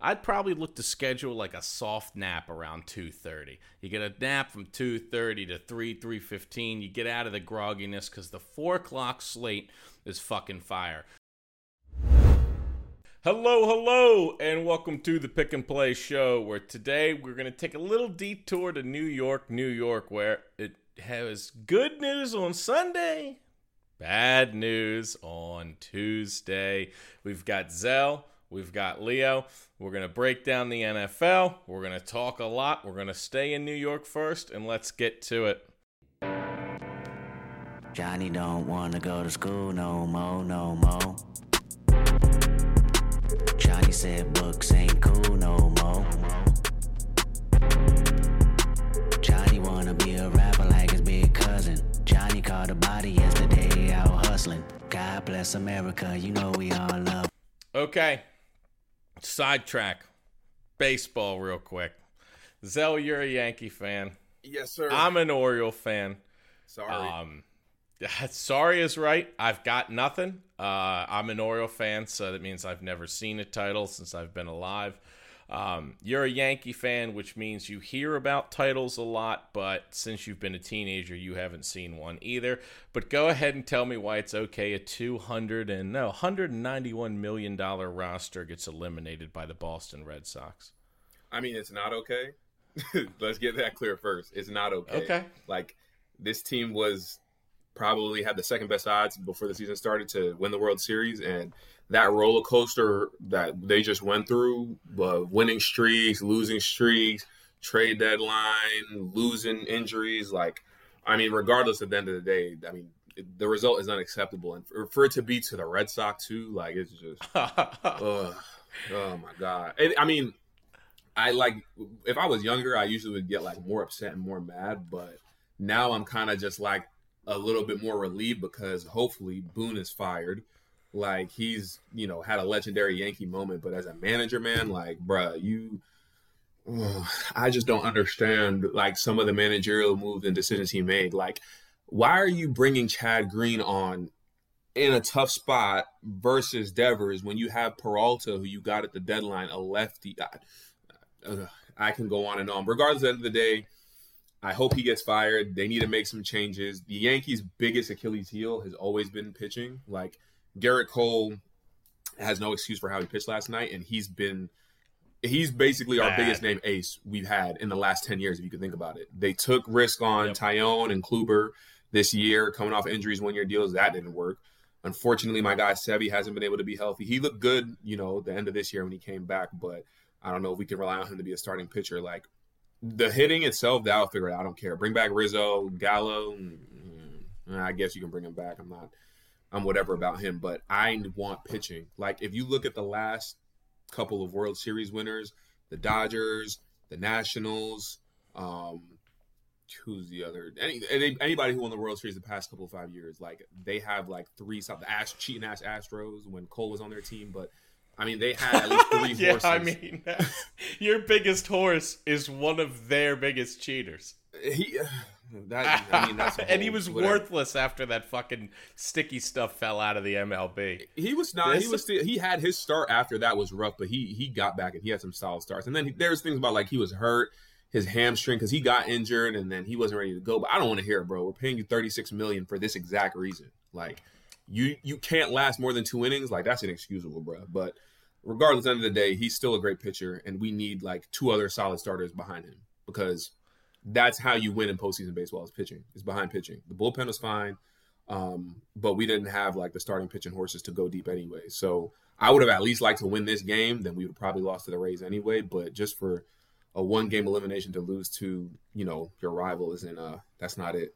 I'd probably look to schedule like a soft nap around 2:30. You get a nap from 2:30 to 3 3:15. You get out of the grogginess because the four o'clock slate is fucking fire. Hello, hello, and welcome to the Pick and Play Show, where today we're going to take a little detour to New York, New York, where it has good news on Sunday, bad news on Tuesday. We've got Zel, we've got Leo. We're going to break down the NFL. We're going to talk a lot. We're going to stay in New York first, and let's get to it. Johnny don't wanna go to school no more, no more. Johnny said books ain't cool no more. Johnny wanna be a rapper like his big cousin. Johnny caught a body yesterday out hustling. God bless America, you know we all love. Okay. Sidetrack. Baseball, real quick. Zel, you're a Yankee fan. Yes, sir. I'm an Oriole fan. sorry. Um, sorry is right. I've got nothing. Uh, I'm an Oriole fan, so that means I've never seen a title since I've been alive. Um, you're a Yankee fan, which means you hear about titles a lot, but since you've been a teenager, you haven't seen one either. But go ahead and tell me why it's okay a 200 and no 191 million dollar roster gets eliminated by the Boston Red Sox. I mean, it's not okay. Let's get that clear first. It's not okay. Okay. Like this team was probably had the second best odds before the season started to win the World Series, and that roller coaster that they just went through, uh, winning streaks, losing streaks, trade deadline, losing injuries. Like, I mean, regardless at the end of the day, I mean, the result is unacceptable, and for, for it to be to the Red Sox too, like it's just. Ugh. Oh my god! And, I mean, I like if I was younger, I usually would get like more upset and more mad, but now I'm kind of just like a little bit more relieved because hopefully Boone is fired. Like he's you know had a legendary Yankee moment, but as a manager, man, like bruh, you. I just don't understand like some of the managerial moves and decisions he made. Like, why are you bringing Chad Green on in a tough spot versus Devers when you have Peralta, who you got at the deadline, a lefty. I, uh, I can go on and on. Regardless, end of the day, I hope he gets fired. They need to make some changes. The Yankees' biggest Achilles heel has always been pitching. Like Gerrit Cole has no excuse for how he pitched last night, and he's been. He's basically our Bad. biggest name ace we've had in the last 10 years, if you could think about it. They took risk on Yep. Taillon and Kluber this year, coming off injuries, one year deals. That didn't work. Unfortunately, my guy Sevy hasn't been able to be healthy. He looked good, you know, the end of this year when he came back, but I don't know if we can rely on him to be a starting pitcher. Like the hitting itself, that'll figure it out. I don't care. Bring back Rizzo, Gallo. mm, mm, I guess you can bring him back. I'm not, I'm whatever about him, but I want pitching. Like if you look at the last couple of World Series winners, the Dodgers, the Nationals, um, who's the other any, any anybody who won the World Series the past couple of five years, like they have like three some the ass cheating ass Astros when Cole was on their team, but I mean they had at least three yeah, horses. I mean, your biggest horse is one of their biggest cheaters. he that I mean that's a and he was whatever. worthless after that fucking sticky stuff fell out of the MLB. He was not. This- he was still. He had his start after that was rough, but he he got back and he had some solid starts. And then he, there's things about like he was hurt, his hamstring because he got injured and then he wasn't ready to go. But I don't want to hear it, bro. We're paying you 36 million for this exact reason. Like you you can't last more than two innings. Like that's inexcusable, bro. But regardless, end of the day, he's still a great pitcher, and we need like two other solid starters behind him because that's how you win in postseason baseball is pitching. Is behind pitching. The bullpen was fine. Um, but we didn't have like the starting pitching horses to go deep anyway. So I would have at least liked to win this game. Then we would probably lost to the Rays anyway. But just for a one game elimination to lose to you know your rival isn't uh that's not it.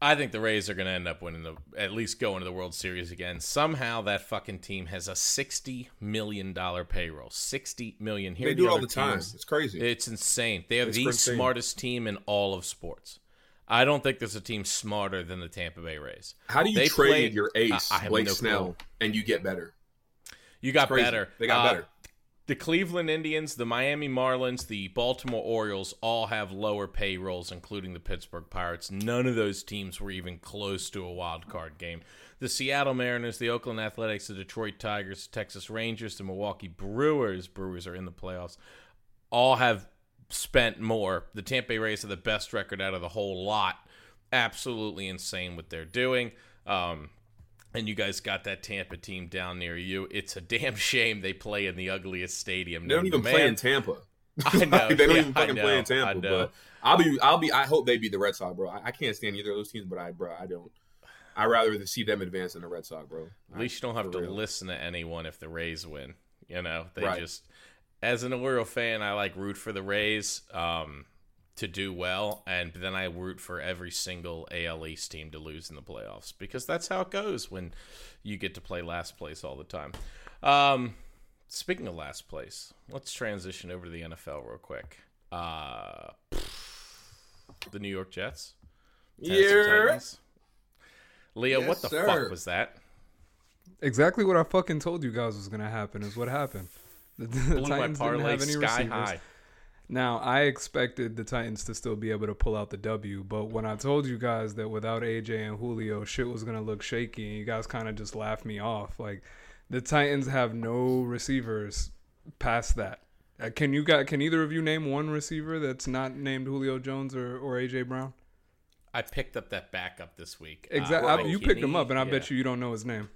I think the Rays are going to end up winning the, at least going to the World Series again. Somehow that fucking team has a sixty million dollar payroll. Sixty million. Here they do the it all the time. teams. It's crazy. It's insane. They have It's the insane. smartest team in all of sports. I don't think there's a team smarter than the Tampa Bay Rays. How do you they trade played- your ace I Blake no Snell clue. and you get better? You got better. They got Uh, better. The Cleveland Indians, the Miami Marlins, the Baltimore Orioles all have lower payrolls, including the Pittsburgh Pirates. None of those teams were even close to a wild card game. the Seattle Mariners, the Oakland Athletics, the Detroit Tigers, the Texas Rangers, the Milwaukee Brewers. Brewers are in the playoffs. All have spent more. The Tampa Bay Rays have the best record out of the whole lot. Absolutely insane what they're doing. Um, and you guys got that Tampa team down near you. It's a damn shame they play in the ugliest stadium. They don't even man. play in Tampa. I know. they don't yeah, even fucking know, play in Tampa. But I'll be, I'll be, I hope they beat the Red Sox, bro. I, I, can't stand either of those teams, but I, bro, I don't. I rather see them advance than the Red Sox, bro. At least you don't have to real. listen to anyone if the Rays win. You know, they right. just. As an Oriole fan, I like root for the Rays. Um, to do well, and then I root for every single AL East team to lose in the playoffs because that's how it goes when you get to play last place all the time. Um, speaking of last place, let's transition over to the NFL real quick. Uh, the New York Jets. Yeah. Leo, yes, what the sir. fuck was that? Exactly what I fucking told you guys was gonna happen is what happened. The, the Titans didn't have any sky receivers. High. Now, I expected the Titans to still be able to pull out the W, but when I told you guys that without AJ and Julio, shit was going to look shaky, and you guys kind of just laughed me off. Like, the Titans have no receivers past that. Uh, can you got can either of you name one receiver that's not named Julio Jones or, or AJ Brown? I picked up that backup this week. Exactly, uh, you picked him up, and I yeah. bet you you don't know his name.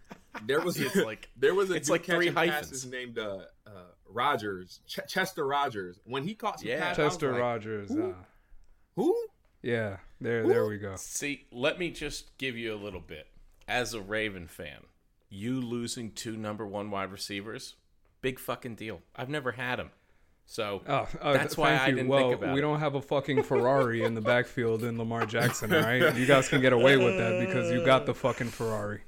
There was it's like there was a it's like three hyphens named uh, uh, Rogers, Ch- Chester Rogers. When he caught some yeah. pass, Chester like, Rogers. Who? Uh, Who? Yeah, there, Who? there we go. See, let me just give you a little bit. As a Raven fan, you losing two number one wide receivers, big fucking deal. I've never had them. So oh, uh, that's why I didn't well, think about we it. don't have a fucking Ferrari in the backfield in Lamar Jackson, right? You guys can get away with that because you got the fucking Ferrari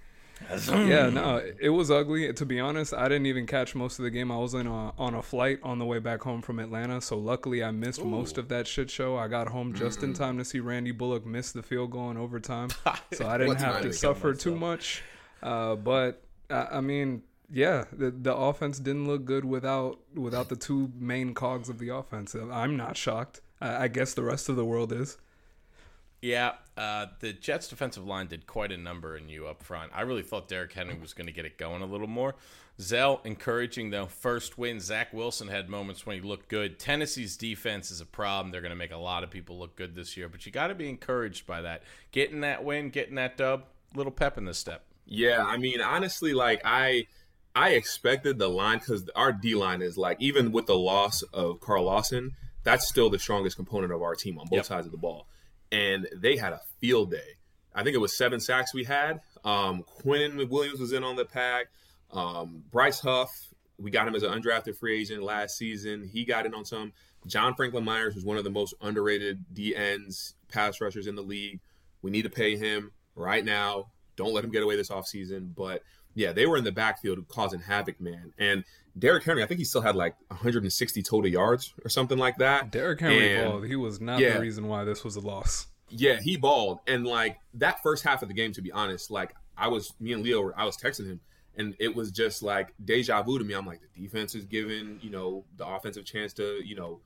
yeah, no, it was ugly. To be honest, I didn't even catch most of the game. I was in a, on a flight on the way back home from Atlanta, so luckily I missed Ooh. most of that shit show. I got home just in time to see Randy Bullock miss the field goal in overtime, so I didn't have to suffer too much. Uh, but I, I mean, yeah, the, the offense didn't look good without without the two main cogs of the offense. I'm not shocked. I, I guess the rest of the world is. Yeah, uh, the Jets' defensive line did quite a number in you up front. I really thought Derrick Henry was going to get it going a little more. Zel encouraging though, first win. Zach Wilson had moments when he looked good. Tennessee's defense is a problem. They're going to make a lot of people look good this year, but you got to be encouraged by that. Getting that win, getting that dub, little pep in the step. Yeah, I mean, honestly, like I. I expected the line because our D line is like even with the loss of Carl Lawson, that's still the strongest component of our team on both yep. sides of the ball and they had a field day. I think it was seven sacks we had. Um, Quinn Williams was in on the pack. Um, Bryce Huff, we got him as an undrafted free agent last season. He got in on some. John Franklin Myers was one of the most underrated DNs, pass rushers in the league. We need to pay him right now. Don't let him get away this offseason. But yeah, they were in the backfield causing havoc, man. And Derrick Henry, I think he still had like 160 total yards or something like that. Derrick Henry and, balled. He was not yeah, the reason why this was a loss. Yeah, he balled. And like that first half of the game, to be honest, like I was, me and Leo, I was texting him, and it was just like deja vu to me. I'm like, the defense is giving, you know, the offensive chance to, you know,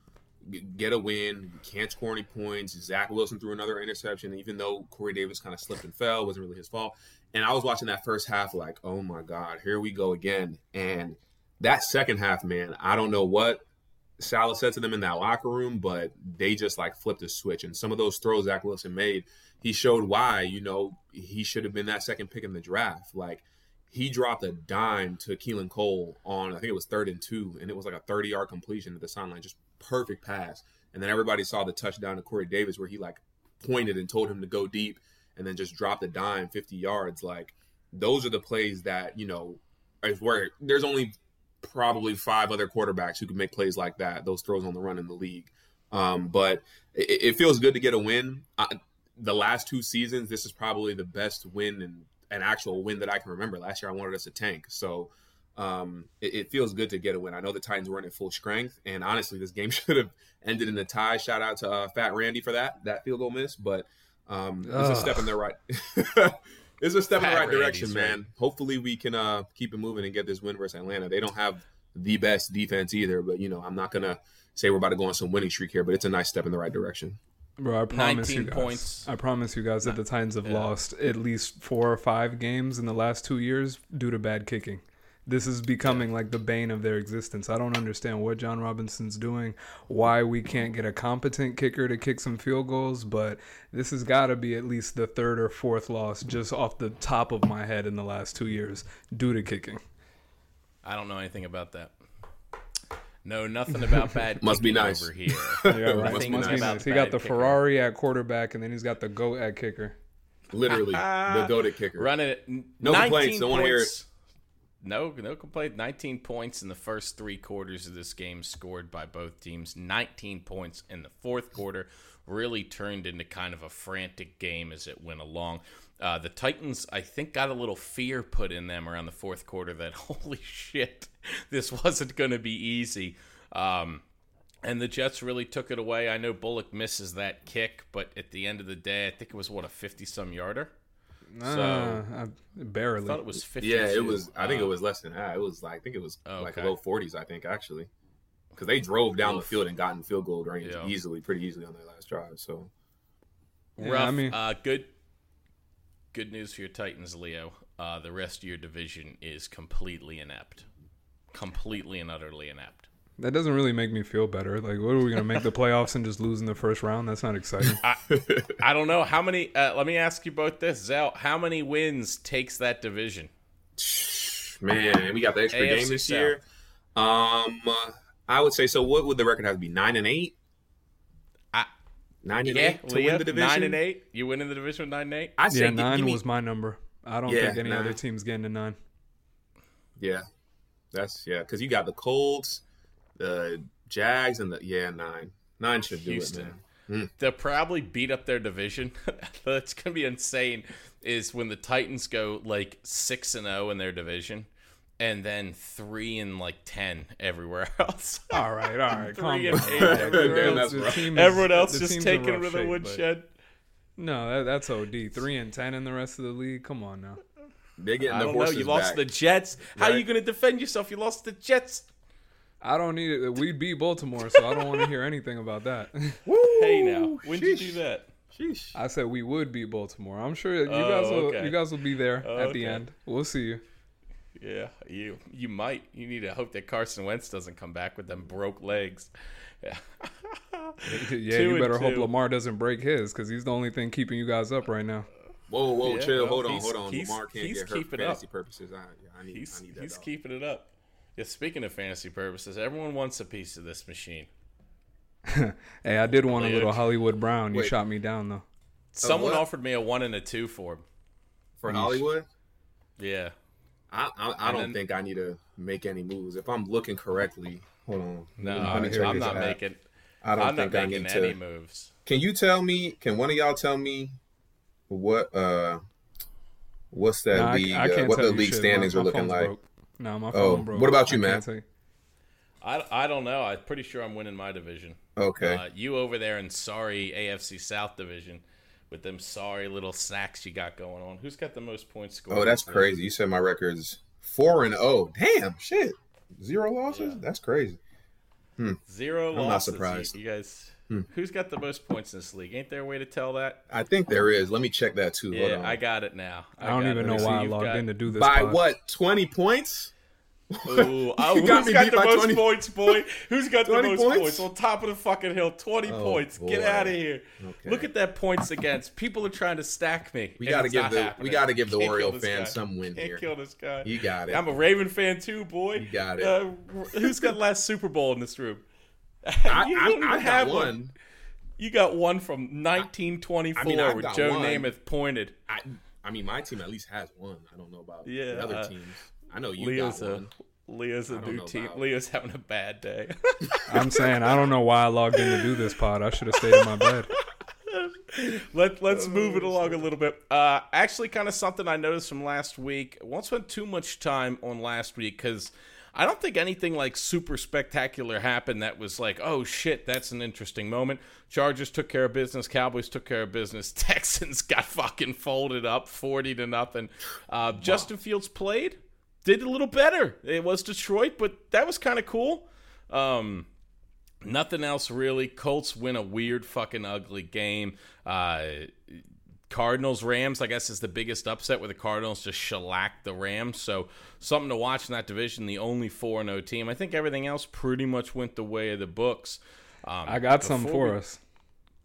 get a win. Can't score any points. Zach Wilson threw another interception, even though Corey Davis kind of slipped and fell, wasn't really his fault. And I was watching that first half, like, oh my God, here we go again. And that second half, man, I don't know what Saleh said to them in that locker room, but they just like flipped a switch. And some of those throws Zach Wilson made, he showed why, you know, he should have been that second pick in the draft. Like, he dropped a dime to Keelan Cole on, I think it was third and two, and it was like a 30 yard completion at the sideline, just perfect pass. And then everybody saw the touchdown to Corey Davis where he like pointed and told him to go deep and then just drop the dime 50 yards. Like, those are the plays that, you know, where there's only probably five other quarterbacks who can make plays like that, those throws on the run in the league. Um, but it, it, feels good to get a win. I, the last two seasons, this is probably the best win and an actual win that I can remember. Last year, I wanted us to tank, so um, it, it, feels good to get a win. I know the Titans weren't at full strength, and honestly, this game should have ended in a tie. Shout out to uh, Fat Randy for that that field goal miss, but um, it was a step in the right. it's a step in the right direction, man. Right. Hopefully, we can uh, keep it moving and get this win versus Atlanta. They don't have the best defense either, but you know, I'm not gonna say we're about to go on some winning streak here, but it's a nice step in the right direction. Bro, I promise 19 you guys. points. I promise you guys that the Titans have lost at least four or five games in the last two years due to bad kicking. This is becoming like the bane of their existence. I don't understand what Jon Robinson's doing, why we can't get a competent kicker to kick some field goals, but this has got to be at least the third or fourth loss just off the top of my head in the last two years due to kicking. I don't know anything about that. No, nothing about bad. Must be nice. over here. Yeah, right. Must be Must be nice. nice. He got the Ferrari at quarterback, and then he's got the goat at kicker. Literally, the goaded kicker. Running it. No 19 complaints, don't wanna hear points. No, no complaint. 19 points in the first three quarters of this game scored by both teams. 19 points in the fourth quarter. Really turned into kind of a frantic game as it went along. Uh, the Titans, I think, got a little fear put in them around the fourth quarter that, holy shit, this wasn't going to be easy. Um, and the Jets really took it away. I know Bullock misses that kick, but at the end of the day, I think it was, what, a 50 some yarder? Uh, I, barely. I thought it was 50. Yeah, it was. I think it was less than that. It was like I think it was like low forties. I think actually, because they drove down Oof. the field and got in field goal range Yeah. easily, pretty easily on their last drive. So Yeah, rough. I mean- uh, good. Good news for your Titans, Leo. Uh, the rest of your division is completely inept, completely and utterly inept. That doesn't really make me feel better. Like, what are we gonna make the playoffs and just lose in the first round? That's not exciting. I don't know how many. Uh, let me ask you both this, Zel. How many wins takes that division? man, we got the extra AFC game this South. year. Um, uh, I would say so. What would the record have to be? Nine and eight. I- Nine and Yeah, eight to Leo, win the division. nine and eight. You win in the division with nine and eight. I say yeah, gi- nine give me- was my number. I don't Yeah, think any nine. other team's getting to nine. Yeah, that's yeah. Because you got the Colts, the Jags, and the yeah nine. Nine should do Houston. it, man. Hmm. They'll probably beat up their division. That's gonna be insane. Is when the Titans go like six and zero in their division, and then three and like ten everywhere else. All right, all right, Three down. and eight. Everyone Damn, else- that's the rough. team is- Everyone else the just team's in taking them to the woodshed. No, that, that's OD. Three and ten in the rest of the league. Come on now. They're getting I the don't know. horses You lost the Jets. How are you going to defend yourself? You lost the Jets. I don't need it. We beat Baltimore, so I don't want to hear anything about that. Hey now, when did you sheesh. do that? Sheesh. I said we would beat Baltimore. I'm sure you Oh, guys will. okay. You guys will be there at the Okay. end. We'll see you. Yeah, you you might. You need to hope that Carson Wentz doesn't come back with them broke legs. Yeah. Yeah, you better hope. Lamar doesn't break his because he's the only thing keeping you guys up right now. Whoa, whoa, Yeah, chill. well, hold on, hold on. Lamar can't he's get hurt for keeping fantasy up. purposes. I, yeah, I need, He's I need that. he's dog. keeping it up. Yeah. Speaking of fantasy purposes, everyone wants a piece of this machine. Hey, I did want a little Hollywood Brown. You Wait. shot me down though. Someone what? offered me a one and a two for him. for Hollywood. Yeah. I, I, I don't then- think I need to make any moves. If I'm looking correctly, hold on. No, Let me I'm, I'm this not out. making. I don't I'm not think I making need any to. moves. Can you tell me? Can one of y'all tell me what uh what's that Nah, I- league? I, uh, what the league shit. standings my, are looking like? Broke. No, my Oh, phone broke. what about you, I Matt? I, I don't know. I'm pretty sure I'm winning my division. Okay. Uh, you over there in sorry AFC South division with them sorry little snacks you got going on. Who's got the most points scored? oh, that's this week? crazy. You said my record's four and oh. Damn, shit. Zero losses. Yeah. That's crazy. Zero I'm not losses. You- surprised. Hmm. You, guys, who's got the most points in this league? Ain't there a way to tell that? I think there is. Let me check that too. Hold Yeah, on. I got it now. I don't even it. know why I logged got- in to do this. By pod. what? Twenty points? Ooh, oh, You got who's me got the most 20 points, boy? Who's got the most points? points? On top of the fucking hill, twenty Oh, points. Get out of here! Okay. Look at that points against. People are trying to stack me. We gotta give not the- we gotta give the Can't Oriole kill this fans guy. some win Can't here. kill this guy. You got it. I'm a Raven fan too, boy. You got it. Uh, who's got last Super Bowl in this room? I, you I, don't even I got have one. You got one from 1924 I mean, I've where got Joe one. Namath pointed. I, I mean, my team at least has one. I don't know about Yeah, the other uh, teams. I know you Leo's got a one. Leo's a I don't new team. about- Leo's having a bad day. I'm saying I don't know why I logged in to do this pod. I should have stayed in my bed. Let Let's move it along a little bit. Uh, actually, kind of something I noticed from last week. I won't spend too much time on last week because I don't think anything like super spectacular happened. That was like, oh shit, that's an interesting moment. Chargers took care of business. Cowboys took care of business. Texans got fucking folded up, forty to nothing. Uh, Justin Fields played, did a little better. It was Detroit, but that was kind of cool. Um, Nothing else really. Colts win a weird fucking ugly game. Uh, Cardinals Rams, I guess, is the biggest upset where the Cardinals just shellacked the Rams. So something to watch in that division. The only four 0 team. I think everything else pretty much went the way of the books. Um, I got some for we- us.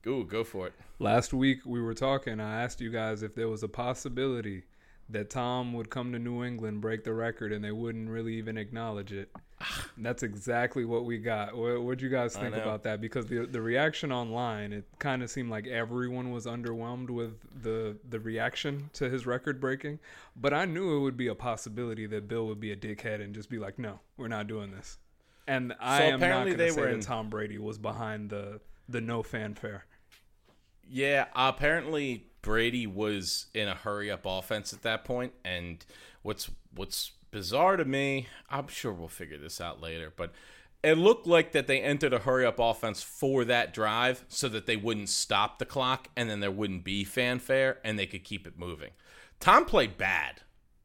Ooh, go for it. Last week we were talking. I asked you guys if there was a possibility that Tom would come to New England, break the record, and they wouldn't really even acknowledge it. That's exactly what we got. What would you guys think about that? Because the the reaction online, it kind of seemed like everyone was underwhelmed with the the reaction to his record breaking. But I knew it would be a possibility that Bill would be a dickhead and just be like, "No, we're not doing this." And I So am not apparently going to they say were that in- Tom Brady was behind the the no fanfare. Yeah, apparently Brady was in a hurry up offense at that point, and what's what's bizarre to me, I'm sure we'll figure this out later, but it looked like that they entered a hurry up offense for that drive so that they wouldn't stop the clock and then there wouldn't be fanfare and they could keep it moving. Tom played bad.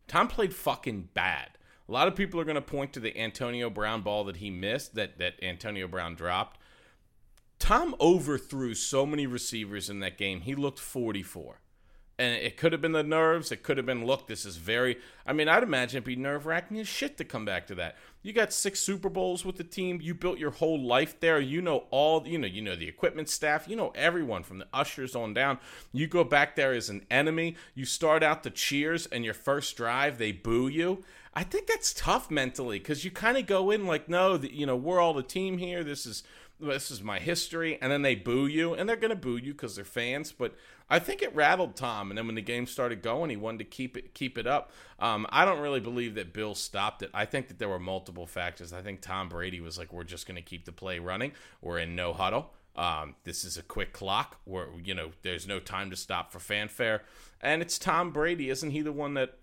Tom played fucking bad. A lot of people are going to point to the Antonio Brown ball that he missed, that that Antonio Brown dropped. Tom overthrew so many receivers in that game. He looked 44. And it could have been the nerves. It could have been, look, this is very. I mean, I'd imagine it'd be nerve wracking as shit to come back to that. You got six Super Bowls with the team. You built your whole life there. You know all. You know, you know the equipment staff. You know everyone from the ushers on down. You go back there as an enemy. You start out the cheers, and your first drive they boo you. I think that's tough mentally because you kind of go in like, no, the, you know, we're all the team here. This is this is my history, and then they boo you, and they're gonna boo you because they're fans. But I think it rattled Tom, and then when the game started going, he wanted to keep it keep it up. Um, I don't really believe that Bill stopped it. I think that there were multiple factors. I think Tom Brady was like, "We're just gonna keep the play running. We're in no huddle. Um, this is a quick clock. Where you know there's no time to stop for fanfare." And it's Tom Brady, isn't he the one that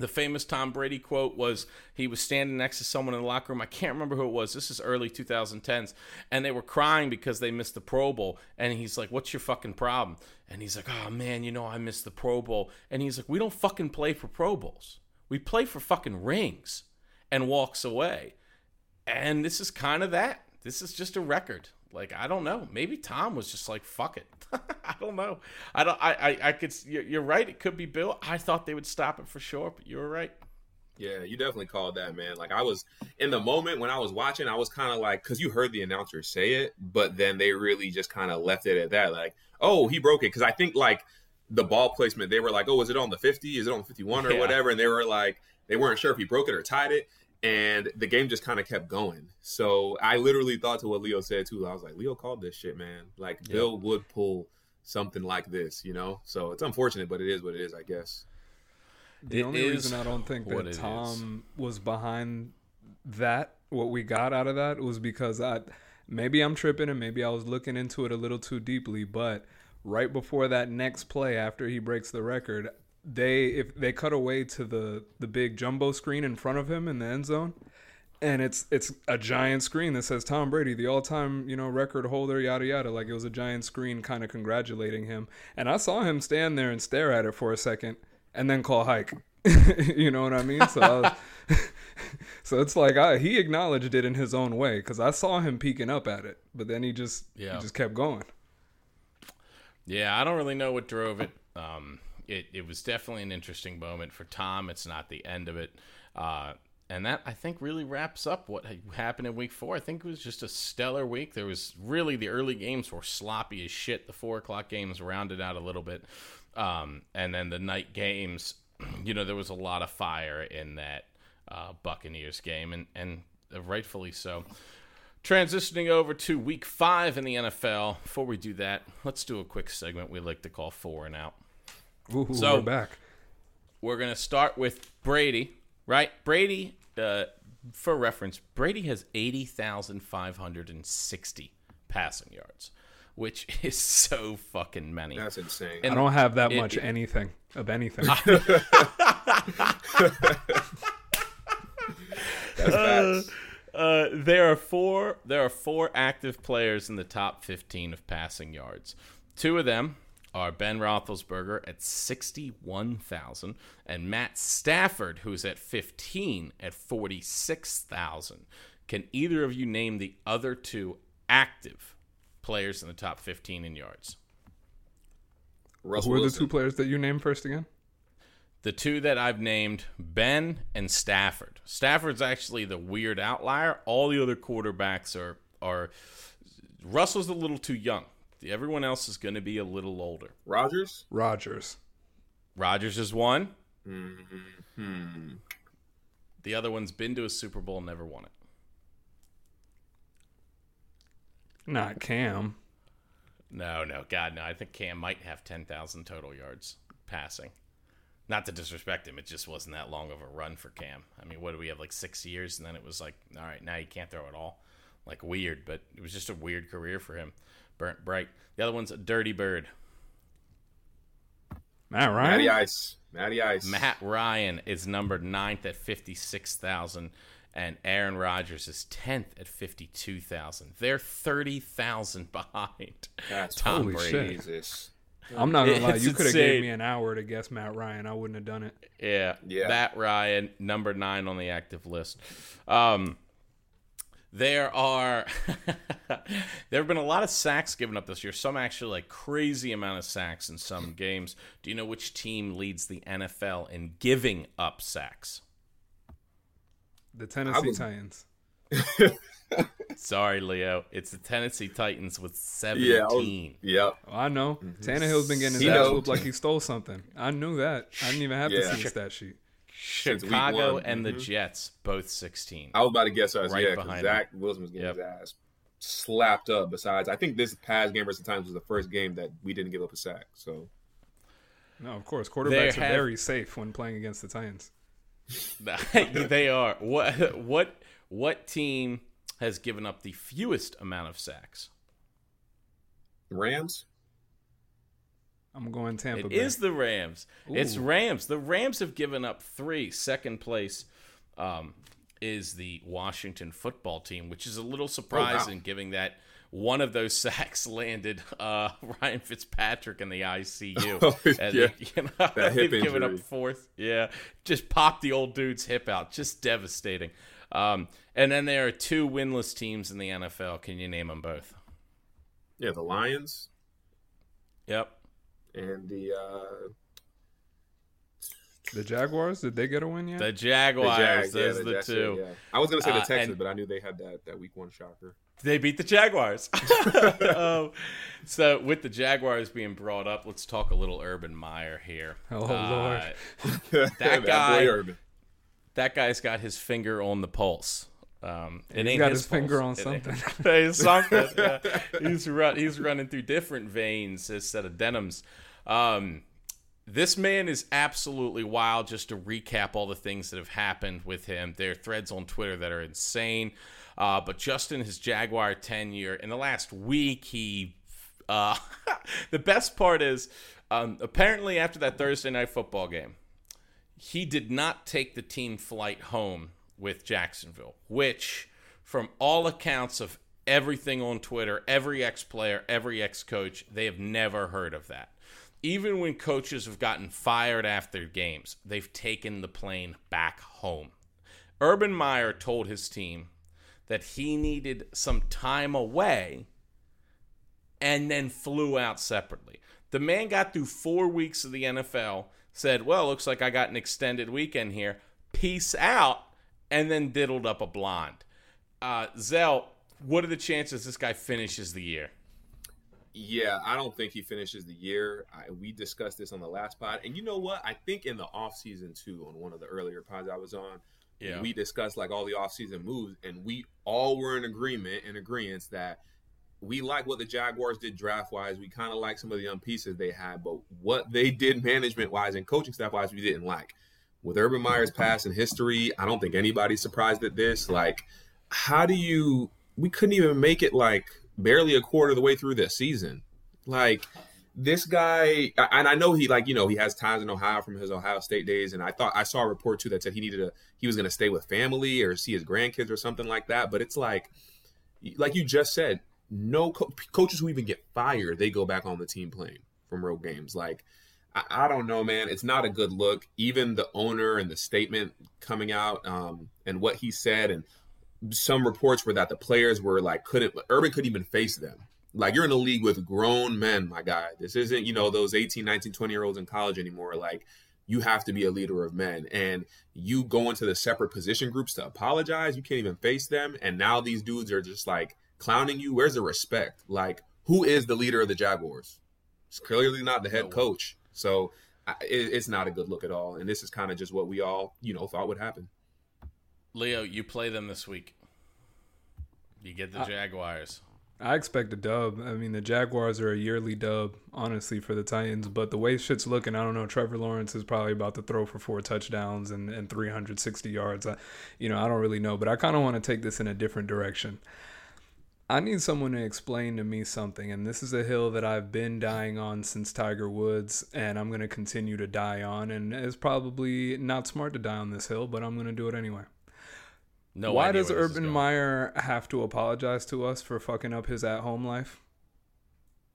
the famous Tom Brady quote was he was standing next to someone in the locker room. I can't remember who it was. This is early 2010s. And they were crying because they missed the Pro Bowl. And he's like, What's your fucking problem? And he's like, Oh man, you know, I missed the Pro Bowl. And he's like, We don't fucking play for Pro Bowls. We play for fucking rings. And walks away. And this is kind of that. This is just a record. Like I don't know. Maybe Tom was just like fuck it. I don't know. I don't. I. I, I could. You're, right. It could be Bill. I thought they would stop it for sure, but you were right. Yeah, you definitely called that, man. Like I was in the moment when I was watching, I was kind of like, because you heard the announcer say it, but then they really just kind of left it at that. Like, oh, he broke it. Because I think like the ball placement, they were like, oh, is it on the fifty? Is it on the fifty-one or Yeah. whatever? And they were like, they weren't sure if he broke it or tied it. And the game just kind of kept going. So I literally thought to what Leo said too. I was like, Leo called this shit, man. Like Bill would pull something like this, you know. So it's unfortunate, but it is what it is, I guess. The It only reason I don't think that it Tom was behind that, what we got out of that, was because I maybe I'm tripping and maybe I was looking into it a little too deeply. But right before that next play, after he breaks the record, they if they cut away to the the big jumbo screen in front of him in the end zone. And it's it's a giant screen that says Tom Brady, the all-time you know record holder, yada yada. Like it was a giant screen, kind of congratulating him. And I saw him stand there and stare at it for a second, and then call hike. you know what I mean? So, I was, so it's like I, he acknowledged it in his own way because I saw him peeking up at it, but then he just Yeah. he just kept going. Yeah, I don't really know what drove it. Um, it it was definitely an interesting moment for Tom. It's not the end of it. Uh, and that I think really wraps up what happened in week four. I think it was just a stellar week. There was really the early games were sloppy as shit. The four o'clock games rounded out a little bit, um, and then the night games. You know, there was a lot of fire in that uh, Buccaneers game, and and rightfully so. Transitioning over to week five in the NFL. Before we do that, let's do a quick segment we like to call Four and Out. Ooh, So- we're back. We're going to start with Brady, right? Brady, uh, for reference, Brady has 80,560 passing yards, which is so fucking many. That's insane. I don't have that it- much it- anything of anything. That's facts. Uh, there are four. There are four active players in the top 15 of passing yards. Two of them are Ben Roethlisberger at 61,000 and Matt Stafford, who's at 15 at 46,000. Can either of you name the other two active players in the top 15 in yards. Russell Who are the two players that you named first again? The two that I've named, Ben and Stafford. Stafford's actually the weird outlier. All the other quarterbacks are are Russell's a little too young. Everyone else is going to be a little older. Rodgers. Rodgers. Rodgers is one. Hmm. The other one's been to a Super Bowl, never won it. Not Cam. No, no, God, no. I think Cam might have 10,000 total yards passing. Not to disrespect him, it just wasn't that long of a run for Cam. I mean, what do we have, like six years? And then it was like, all right, now you can't throw it all. Like, weird, but it was just a weird career for him. Burnt bright. The other one's a dirty bird. Matt Ryan. Matty Ice. Matty Ice. Matt Ryan is numbered ninth at 56,000, and Aaron Rodgers is 10th at 52,000. They're 30,000 behind That's Tom holy Brady. shit. Jesus. I'm not gonna lie. You could have gave me an hour to guess Matt Ryan. I wouldn't have done it. Yeah, Yeah. Matt Ryan, number nine on the active list. Um, there are there have been a lot of sacks given up this year. Some actually like crazy amount of sacks in some hmm. games. Do you know which team leads the NFL in giving up sacks? The Tennessee was- Titans. Sorry, Leo. It's the Tennessee Titans with 17. Yeah. I was- seventeen. Yep. Oh, I know. Mm-hmm. Tannehill's been getting his He ass whooped like he stole something. I knew that. I didn't even have Yeah. to see the stat sheet. Since week Chicago one. and the Mhm. Jets both sixteen. I was about to guess us. Right yeah, because behind Zach Wilson was getting Yep. his ass slapped up. Besides, I think this past game versus the Titans was the first game that we didn't give up a sack. So No, of course. Quarterbacks There are very safe when playing against the Titans. they are. What what what team has given up the fewest amount of sacks? Rams. I'm going Tampa It Bay. is the Rams. It's Rams. The Rams have given up three. Second place um, is the Washington football team, which is a little surprising, Giving that one of those sacks landed uh, Ryan Fitzpatrick in the ICU. Oh, yeah. they, you know, That hip they've given up fourth. Yeah, just popped the old dude's hip out. Just devastating. Um, and then there are two winless teams in the NFL. Can you name them both? Yeah, the Lions Yep. And the uh, The Jaguars, did they get a win yet? The the Jaguars. Jags. those yeah, are the Jets, two. Yeah. I was gonna say the Uh, Texans, and- but I knew they had that that week one shocker. They beat the Jaguars. um, so, with the Jaguars being brought up, let's talk a little Urban Meyer here. Oh, Uh, that guy- boy that guy's got his finger on the pulse. Um, it He's ain't got his, his finger on It something. Something. yeah. He's run, he's running through different veins instead of denims. Um, this man is absolutely wild. Just to recap all the things that have happened with him, there are threads on Twitter that are insane. Uh, but Justin, his Jaguar tenure in the last week, he uh, the best part is um, apparently after that Thursday night football game, he did not take the team flight home with Jacksonville, which, from all accounts of everything on Twitter, every ex player, every ex coach, they have never heard of that. Even when coaches have gotten fired after games, they've taken the plane back home. Urban Meyer told his team that he needed some time away and then flew out separately. The man got through four weeks of the NFL, said, Well, looks like I got an extended weekend here. Peace out, and then diddled up a blonde. Uh, Zel, what are the chances this guy finishes the year? Yeah, I don't think he finishes the year. I, we discussed this on the last pod, and you know what? I think in the off season too, on one of the earlier pods I was on, Yeah. we discussed like all the off season moves, and we all were in agreement in agreement that we like what the Jaguars did draft wise. We kind of like some of the young pieces they had, but what they did management wise and coaching staff wise, we didn't like. With Urban Meyer's past and history, I don't think anybody's surprised at this. Like, how do you? We couldn't even make it like barely a quarter of the way through this season. Like this guy, and I know he like you know he has ties in Ohio from his Ohio State days, and I thought I saw a report too that said he needed a he was going to stay with family or see his grandkids or something like that. But it's like, like you just said, no co- coaches who even get fired they go back on the team playing from road games. Like I, I don't know, man, it's not a good look. Even the owner and the statement coming out um, and what he said and some reports were that the players were like couldn't Urban couldn't even face them. Like you're in a league with grown men, my guy. This isn't, you know, those 18, 19, 20 year olds in college anymore. Like you have to be a leader of men and you go into the separate position groups to apologize. You can't even face them. And now these dudes are just like clowning you. Where's the respect? Like who is the leader of the Jaguars? It's clearly not the head coach. So it's not a good look at all. And this is kind of just what we all, you know, thought would happen. Leo, you play them this week. You get the Jaguars. I expect a dub. I mean, the Jaguars are a yearly dub, honestly, for the Titans. But the way shit's looking, I don't know. Trevor Lawrence is probably about to throw for four touchdowns and, and 360 yards. I, you know, I don't really know. But I kind of want to take this in a different direction. I need someone to explain to me something. And this is a hill that I've been dying on since Tiger Woods. And I'm going to continue to die on. And it's probably not smart to die on this hill, but I'm going to do it anyway. No Why does Urban Meyer have to apologize to us for fucking up his at home life?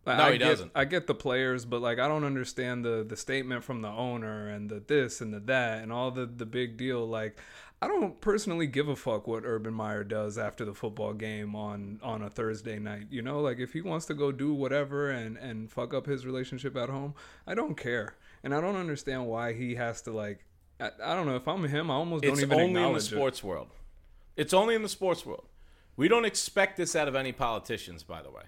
No, I he get, doesn't. I get the players, but like I don't understand the the statement from the owner and the this and the that and all the the big deal. Like I don't personally give a fuck what Urban Meyer does after the football game on on a Thursday night. You know, like if he wants to go do whatever and and fuck up his relationship at home, I don't care. And I don't understand why he has to like. I, I don't know if I'm him. I almost it's don't even know. It's only in the sports it. world. It's only in the sports world. We don't expect this out of any politicians, by the way.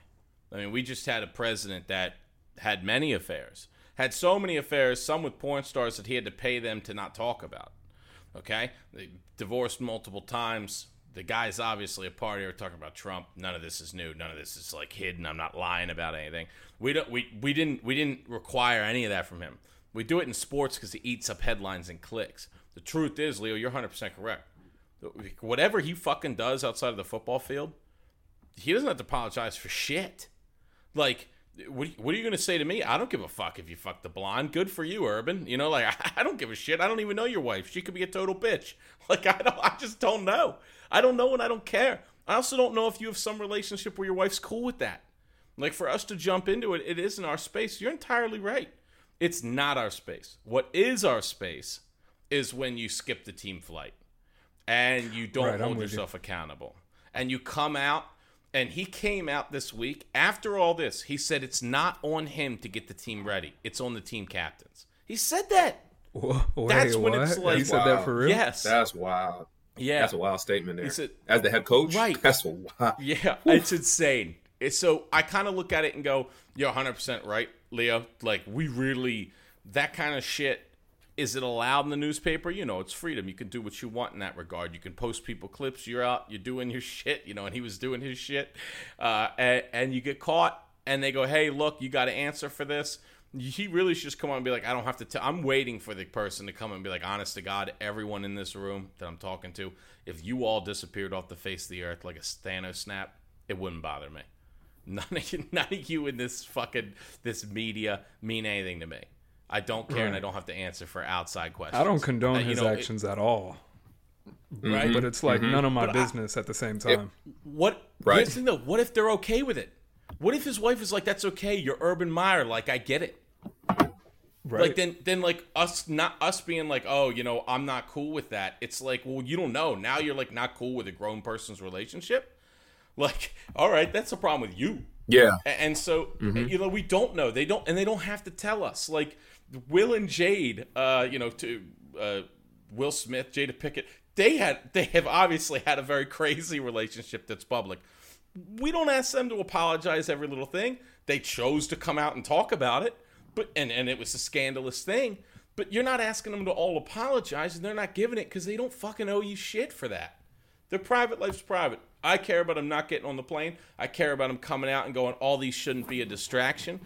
I mean, we just had a president that had many affairs, had so many affairs, some with porn stars that he had to pay them to not talk about. Okay? They divorced multiple times. The guy's obviously a party. We're talking about Trump. None of this is new. None of this is like hidden. I'm not lying about anything. We don't. We, we didn't. We didn't require any of that from him. We do it in sports because he eats up headlines and clicks. The truth is, Leo, you're 100 percent correct whatever he fucking does outside of the football field, he doesn't have to apologize for shit. Like, what, what are you going to say to me? I don't give a fuck if you fuck the blonde. Good for you, Urban. You know, like, I, don't give a shit. I don't even know your wife. She could be a total bitch. Like, I don't, I just don't know. I don't know and I don't care. I also don't know if you have some relationship where your wife's cool with that. Like, for us to jump into it, it isn't our space. You're entirely right. It's not our space. What is our space is when you skip the team flight and you don't right, hold yourself you. accountable. And you come out, and he came out this week after all this. He said it's not on him to get the team ready, it's on the team captains. He said that. Wait, That's when what? it's like. He said that for real? Yes. That's wild. Yeah. That's a wild statement there. He said, As the head coach? Right. That's wild. Yeah. It's insane. It's so I kind of look at it and go, you're 100% right, Leo. Like, we really, that kind of shit is it allowed in the newspaper? You know, it's freedom. You can do what you want in that regard. You can post people clips. You're out. You're doing your shit. You know, and he was doing his shit, uh, and, and you get caught, and they go, "Hey, look, you got to answer for this." He really should just come on and be like, "I don't have to." tell I'm waiting for the person to come and be like, "Honest to God, everyone in this room that I'm talking to, if you all disappeared off the face of the earth like a Thanos snap, it wouldn't bother me." None of you, none of you in this fucking this media mean anything to me. I don't care, right. and I don't have to answer for outside questions. I don't condone uh, his know, actions it, at all. Right, but it's like mm-hmm. none of my but business I, at the same time. It, what? Right. Here's though. What if they're okay with it? What if his wife is like, "That's okay. You're Urban Meyer. Like, I get it." Right. Like then, then like us not us being like, oh, you know, I'm not cool with that. It's like, well, you don't know. Now you're like not cool with a grown person's relationship. Like, all right, that's a problem with you. Yeah. And so, mm-hmm. you know, we don't know. They don't, and they don't have to tell us. Like, Will and Jade, uh, you know, to uh, Will Smith, Jada Pinkett, they had they have obviously had a very crazy relationship that's public. We don't ask them to apologize every little thing. They chose to come out and talk about it, but and and it was a scandalous thing. But you're not asking them to all apologize, and they're not giving it because they don't fucking owe you shit for that. Their private life's private. I care about him not getting on the plane. I care about him coming out and going, all these shouldn't be a distraction,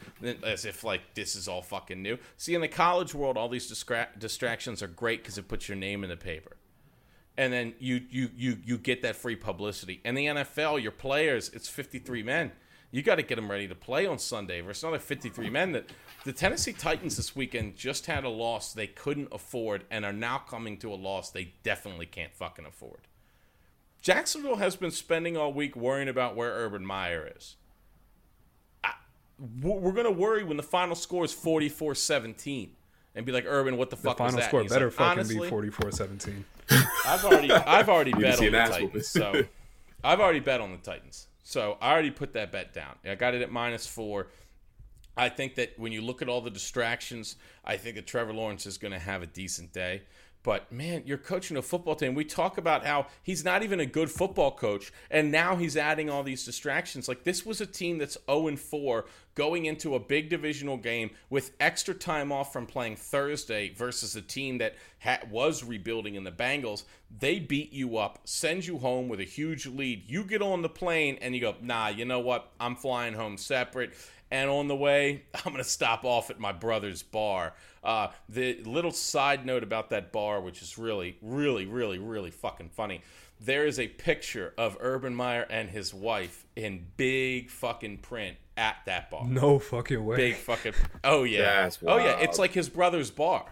as if like this is all fucking new. See, in the college world, all these distra- distractions are great because it puts your name in the paper, and then you you you you get that free publicity. In the NFL, your players, it's 53 men. You got to get them ready to play on Sunday versus another 53 men. That the Tennessee Titans this weekend just had a loss they couldn't afford and are now coming to a loss they definitely can't fucking afford. Jacksonville has been spending all week worrying about where Urban Meyer is. I, we're going to worry when the final score is 44 17 and be like, Urban, what the, the fuck final score better like, fucking be 44 17. I've already, I've already bet on the Titans, so I've already bet on the Titans. So I already put that bet down. I got it at minus four. I think that when you look at all the distractions, I think that Trevor Lawrence is going to have a decent day. But man, you're coaching a football team. We talk about how he's not even a good football coach, and now he's adding all these distractions. Like this was a team that's 0 and 4 going into a big divisional game with extra time off from playing Thursday versus a team that ha- was rebuilding in the Bengals. They beat you up, send you home with a huge lead. You get on the plane and you go, "Nah, you know what? I'm flying home separate." And on the way, I'm going to stop off at my brother's bar. Uh, the little side note about that bar, which is really, really, really, really fucking funny. There is a picture of Urban Meyer and his wife in big fucking print at that bar. No fucking way. Big fucking. Oh yeah. That's oh yeah. It's like his brother's bar.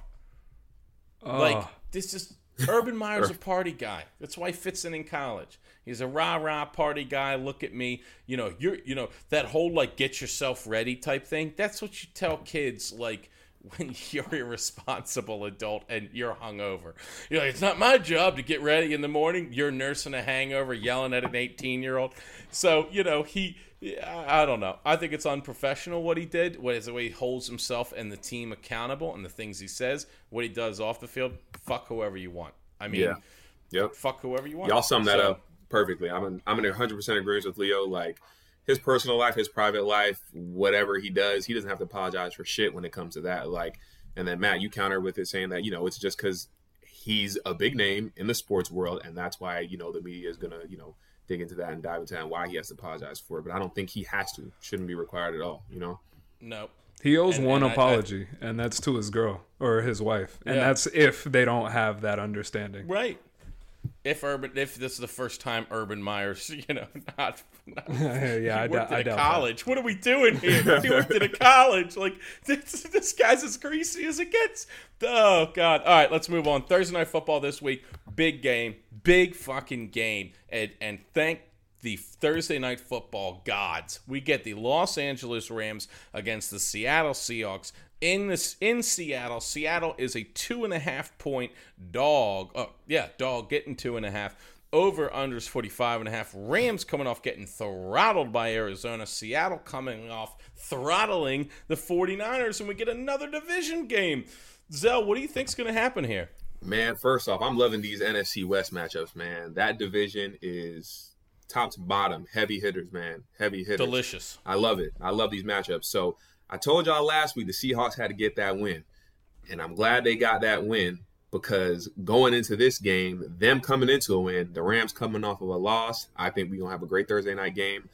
Oh, Like this is Urban Meyer's a party guy. That's why he fits in in college. He's a rah rah party guy. Look at me. You know, you're you know that whole like get yourself ready type thing. That's what you tell kids like when you're a responsible adult and you're hungover. You're like, it's not my job to get ready in the morning. You're nursing a hangover, yelling at an 18 year old. So you know he. I don't know. I think it's unprofessional what he did. What is the way he holds himself and the team accountable and the things he says. What he does off the field. Fuck whoever you want. I mean, Yeah. Yep. fuck whoever you want. Y'all sum that So, up perfectly. I'm in, I'm in 100% agreement with Leo. Like his personal life, his private life, whatever he does, he doesn't have to apologize for shit when it comes to that. Like, and then Matt, you counter with it saying that you know it's just because he's a big name in the sports world, and that's why you know the media is gonna you know dig into that and dive into that and why he has to apologize for it. But I don't think he has to. Shouldn't be required at all. You know. No. he owes and- one and I- I- apology, and that's to his girl or his wife, and Yeah. that's if they don't have that understanding. Right. If Urban, if this is the first time Urban Meyer's, you know, not, not yeah, I, worked I at a doubt that. college. What are we doing here? He worked at a college. Like this, this guy's as greasy as it gets. Oh God! All right, let's move on. Thursday night football this week. Big game. Big fucking game. And and thank the Thursday night football gods. We get the Los Angeles Rams against the Seattle Seahawks. In this in Seattle, Seattle is a two and a half point dog. Oh yeah, dog getting two and a half. Over unders 45 and a half. Rams coming off getting throttled by Arizona. Seattle coming off throttling the 49ers, and we get another division game. Zel, what do you think's going to happen here? Man, first off, I'm loving these NFC West matchups, man. That division is top to bottom, heavy hitters, man. Heavy hitters. Delicious. I love it. I love these matchups. So I told y'all last week the Seahawks had to get that win. And I'm glad they got that win because going into this game, them coming into a win, the Rams coming off of a loss, I think we're going to have a great Thursday night game.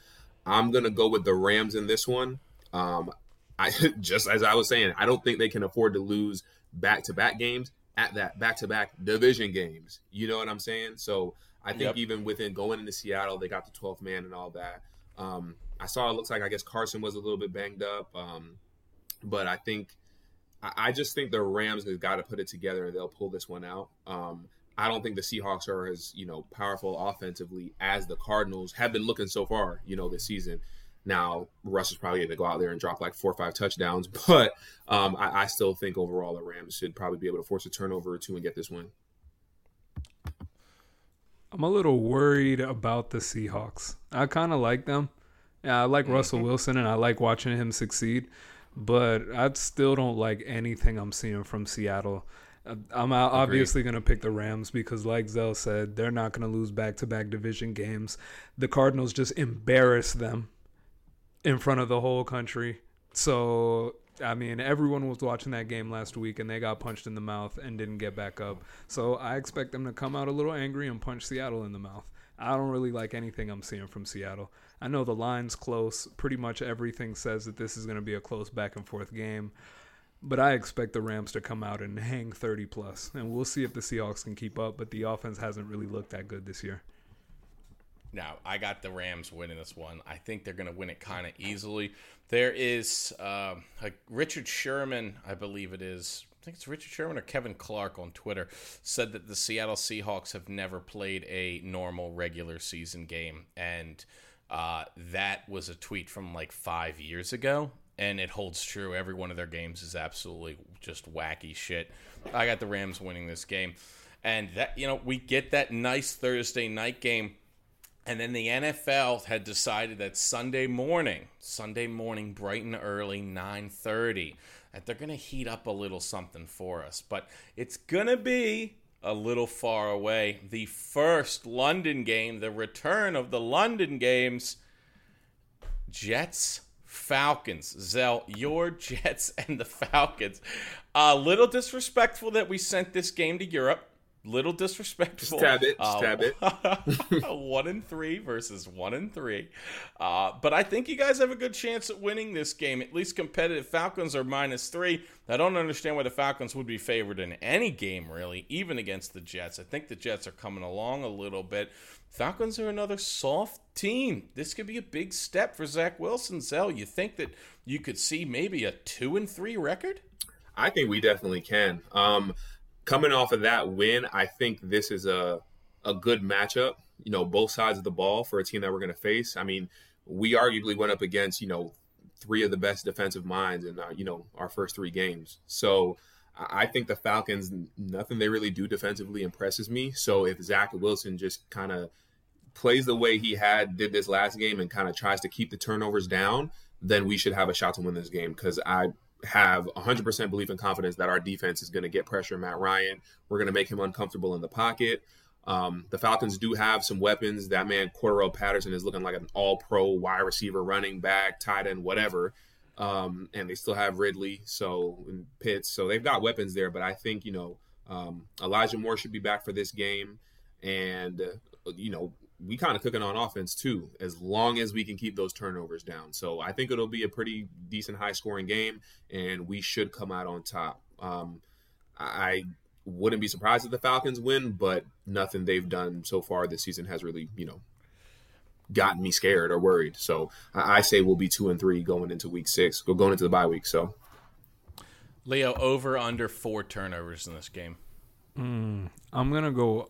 I'm going to go with the Rams in this one. Um, I just as I was saying, I don't think they can afford to lose back-to-back games at that back-to-back division games. You know what I'm saying? So I think Yep. even within going into Seattle, they got the 12th man and all that. Um, I saw it looks like I guess Carson was a little bit banged up, um, but I think I, I just think the Rams have got to put it together and they'll pull this one out. Um, I don't think the Seahawks are as you know powerful offensively as the Cardinals have been looking so far, you know, this season. Now Russ is probably going to go out there and drop like four or five touchdowns, but um, I, I still think overall the Rams should probably be able to force a turnover or two and get this win. I'm a little worried about the Seahawks. I kind of like them. Yeah, I like Russell Wilson and I like watching him succeed, but I still don't like anything I'm seeing from Seattle. Uh, I'm obviously going to pick the Rams because, like Zel said, they're not going to lose back to back division games. The Cardinals just embarrassed them in front of the whole country. So, I mean, everyone was watching that game last week and they got punched in the mouth and didn't get back up. So, I expect them to come out a little angry and punch Seattle in the mouth. I don't really like anything I'm seeing from Seattle. I know the line's close. Pretty much everything says that this is going to be a close back and forth game. But I expect the Rams to come out and hang 30 plus, and we'll see if the Seahawks can keep up. But the offense hasn't really looked that good this year. Now, I got the Rams winning this one. I think they're going to win it kind of easily. There is uh, Richard Sherman, I believe it is. I think it's Richard Sherman or Kevin Clark on Twitter said that the Seattle Seahawks have never played a normal regular season game, and uh, that was a tweet from like five years ago, and it holds true. Every one of their games is absolutely just wacky shit. I got the Rams winning this game, and that you know we get that nice Thursday night game And then the NFL had decided that Sunday morning, Sunday morning, bright and early, 9:30, that they're going to heat up a little something for us. But it's going to be a little far away. The first London game, the return of the London games, Jets Falcons. Zel, your Jets and the Falcons. A little disrespectful that we sent this game to Europe. Little disrespectful. Just tab it. Just tab it. one and three versus one and three. Uh, but I think you guys have a good chance at winning this game. At least competitive. Falcons are minus three. I don't understand why the Falcons would be favored in any game, really, even against the Jets. I think the Jets are coming along a little bit. Falcons are another soft team. This could be a big step for Zach Wilson. Zel, you think that you could see maybe a two and three record? I think we definitely can. Um, coming off of that win, I think this is a a good matchup. You know, both sides of the ball for a team that we're going to face. I mean, we arguably went up against you know three of the best defensive minds in uh, you know our first three games. So I think the Falcons, nothing they really do defensively impresses me. So if Zach Wilson just kind of plays the way he had did this last game and kind of tries to keep the turnovers down, then we should have a shot to win this game because I have 100% belief and confidence that our defense is going to get pressure Matt Ryan. We're going to make him uncomfortable in the pocket. Um, the Falcons do have some weapons. That man, Cordarrelle Patterson, is looking like an all pro wide receiver, running back, tight end, whatever. Um, and they still have Ridley, so and Pitts. So they've got weapons there. But I think, you know, um, Elijah Moore should be back for this game. And, uh, you know, we kind of cooking on offense too, as long as we can keep those turnovers down. So I think it'll be a pretty decent high scoring game, and we should come out on top. Um, I wouldn't be surprised if the Falcons win, but nothing they've done so far this season has really, you know, gotten me scared or worried. So I say we'll be two and three going into week six, going into the bye week. So Leo over under four turnovers in this game. Mm, I'm gonna go.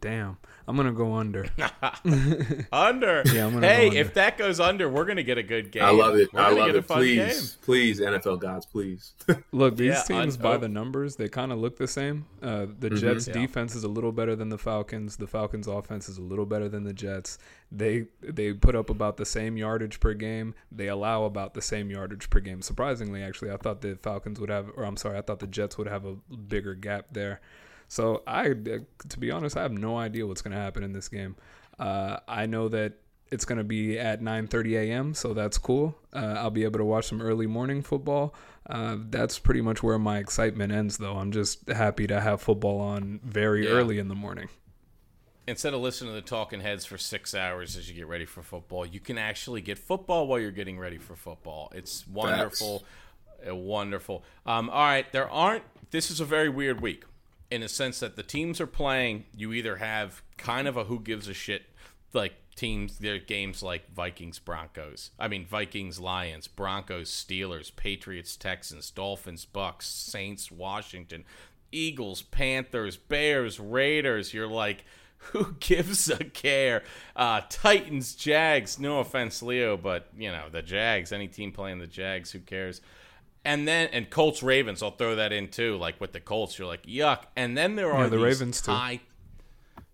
Damn. I'm gonna go under. under. Yeah, I'm gonna hey, under. if that goes under, we're gonna get a good game. I love it. We're I love it. Please, game. please, NFL gods, please. look, these yeah, teams by the numbers, they kind of look the same. Uh, the mm-hmm. Jets' yeah. defense is a little better than the Falcons. The Falcons' offense is a little better than the Jets. They they put up about the same yardage per game. They allow about the same yardage per game. Surprisingly, actually, I thought the Falcons would have, or I'm sorry, I thought the Jets would have a bigger gap there. So I, to be honest, I have no idea what's going to happen in this game. Uh, I know that it's going to be at 9:30 a.m., so that's cool. Uh, I'll be able to watch some early morning football. Uh, that's pretty much where my excitement ends, though. I'm just happy to have football on very yeah. early in the morning. Instead of listening to the talking heads for six hours as you get ready for football, you can actually get football while you're getting ready for football. It's wonderful, uh, wonderful. Um, all right, there aren't. This is a very weird week in a sense that the teams are playing, you either have kind of a who gives a shit like teams, their games like Vikings, Broncos. I mean Vikings, Lions, Broncos, Steelers, Patriots, Texans, Dolphins, Bucks, Saints, Washington, Eagles, Panthers, Bears, Raiders. You're like, who gives a care? Uh, Titans, Jags. No offense, Leo, but you know the Jags. Any team playing the Jags, who cares? And then and Colts Ravens, I'll throw that in too. Like with the Colts, you're like yuck. And then there are yeah, the Ravens high, too.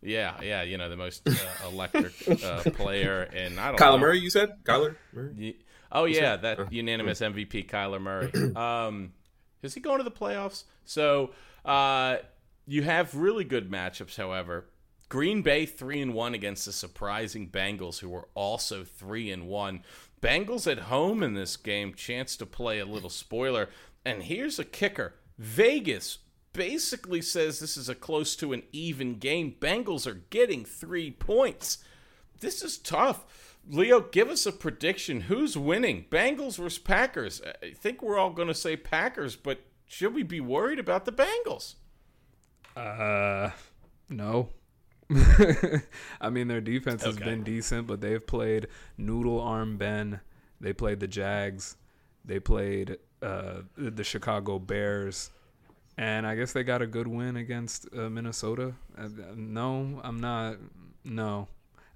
Yeah, yeah, you know the most uh, electric uh, player, and I don't. Kyler know. Murray, you said Kyler. Murray? Oh yeah, that uh, unanimous MVP Kyler Murray. Um, is he going to the playoffs? So uh, you have really good matchups. However, Green Bay three and one against the surprising Bengals, who were also three and one. Bengals at home in this game, chance to play a little spoiler. And here's a kicker Vegas basically says this is a close to an even game. Bengals are getting three points. This is tough. Leo, give us a prediction. Who's winning? Bengals versus Packers. I think we're all going to say Packers, but should we be worried about the Bengals? Uh, no. I mean, their defense has okay. been decent, but they've played Noodle Arm Ben. They played the Jags. They played uh, the Chicago Bears. And I guess they got a good win against uh, Minnesota. Uh, no, I'm not. No.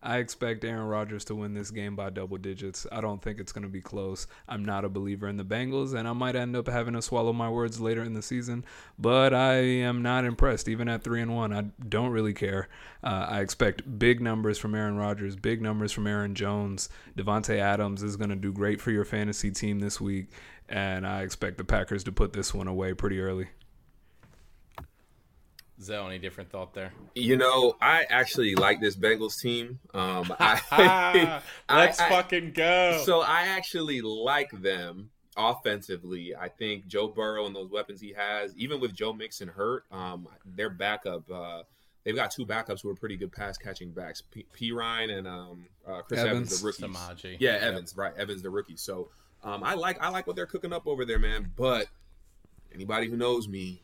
I expect Aaron Rodgers to win this game by double digits. I don't think it's going to be close. I'm not a believer in the Bengals, and I might end up having to swallow my words later in the season. But I am not impressed, even at three and one. I don't really care. Uh, I expect big numbers from Aaron Rodgers, big numbers from Aaron Jones. Davante Adams is going to do great for your fantasy team this week, and I expect the Packers to put this one away pretty early. Zel, any different thought there? You know, I actually like this Bengals team. Um, I, Let's I- I- fucking go. So I actually like them offensively. I think Joe Burrow and those weapons he has, even with Joe Mixon hurt, um, their backup. Uh, they've got two backups who are pretty good pass catching backs. P. P. Ryan and um, uh, Chris Evans, Evans. the rookies. Samaje. Yeah, Evans, right? Evans, the rookie. So um, I like I like what they're cooking up over there, man. But anybody who knows me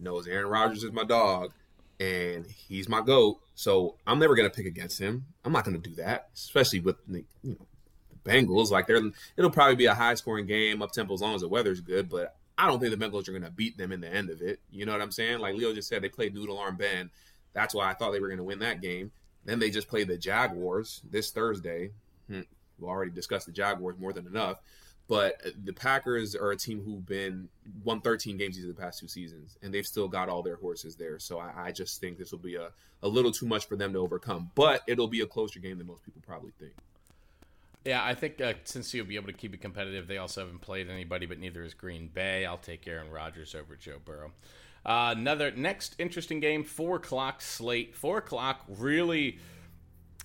knows Aaron Rodgers is my dog, and he's my goat. So I'm never gonna pick against him. I'm not gonna do that, especially with the you know the Bengals. Like they're it'll probably be a high scoring game, up tempo as long as the weather's good. But I don't think the Bengals are gonna beat them in the end of it. You know what I'm saying? Like Leo just said, they played Noodle Arm Ben. That's why I thought they were gonna win that game. Then they just played the Jaguars this Thursday. Hmm. We already discussed the Jaguars more than enough. But the Packers are a team who've been won 13 games of the past two seasons, and they've still got all their horses there. So I, I just think this will be a, a little too much for them to overcome. But it'll be a closer game than most people probably think. Yeah, I think uh, since you'll be able to keep it competitive, they also haven't played anybody, but neither is Green Bay. I'll take Aaron Rodgers over Joe Burrow. Uh, another next interesting game, four o'clock slate. Four o'clock really.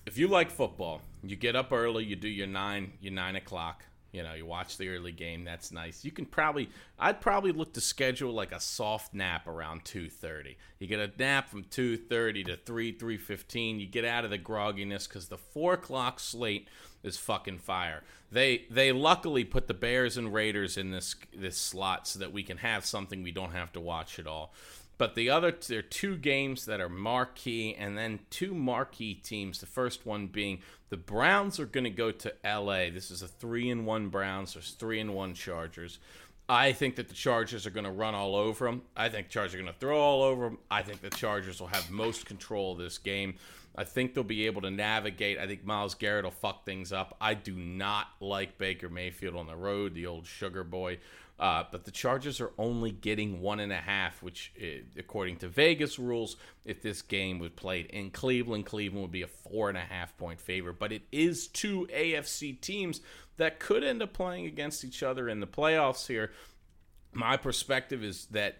If you like football, you get up early, you do your nine, your nine o'clock. You know, you watch the early game. That's nice. You can probably, I'd probably look to schedule like a soft nap around two thirty. You get a nap from two thirty to three, three fifteen. You get out of the grogginess because the four o'clock slate is fucking fire. They they luckily put the Bears and Raiders in this this slot so that we can have something we don't have to watch at all. But the other, there are two games that are marquee, and then two marquee teams. The first one being the Browns are going to go to LA. This is a three and one Browns. There's three and one Chargers. I think that the Chargers are going to run all over them. I think Chargers are going to throw all over them. I think the Chargers will have most control of this game. I think they'll be able to navigate. I think Myles Garrett will fuck things up. I do not like Baker Mayfield on the road, the old sugar boy. Uh, but the Chargers are only getting one and a half, which, uh, according to Vegas rules, if this game was played in Cleveland, Cleveland would be a four and a half point favorite. But it is two AFC teams that could end up playing against each other in the playoffs here. My perspective is that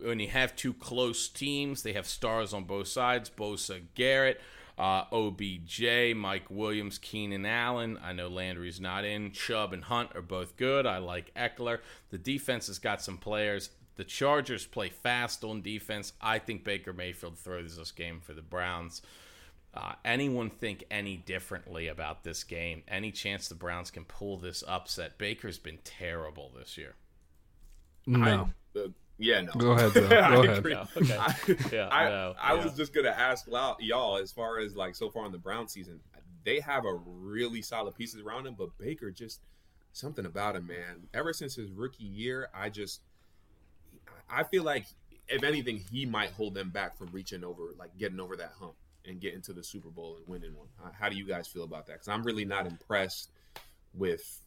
when you have two close teams, they have stars on both sides Bosa, Garrett. Uh, OBJ, Mike Williams, Keenan Allen. I know Landry's not in. Chubb and Hunt are both good. I like Ekeler. The defense has got some players. The Chargers play fast on defense. I think Baker Mayfield throws this game for the Browns. Uh, anyone think any differently about this game? Any chance the Browns can pull this upset? Baker's been terrible this year. No. I, uh, yeah, no. Go ahead, Zel. Go I ahead. agree. No, okay. I, Yeah, I, no, I yeah. was just gonna ask y'all- y'all as far as like so far in the Brown season, they have a really solid pieces around him, but Baker just something about him, man. Ever since his rookie year, I just I feel like if anything, he might hold them back from reaching over, like getting over that hump and getting to the Super Bowl and winning one. Uh, How do you guys feel about that? Because I'm really not impressed with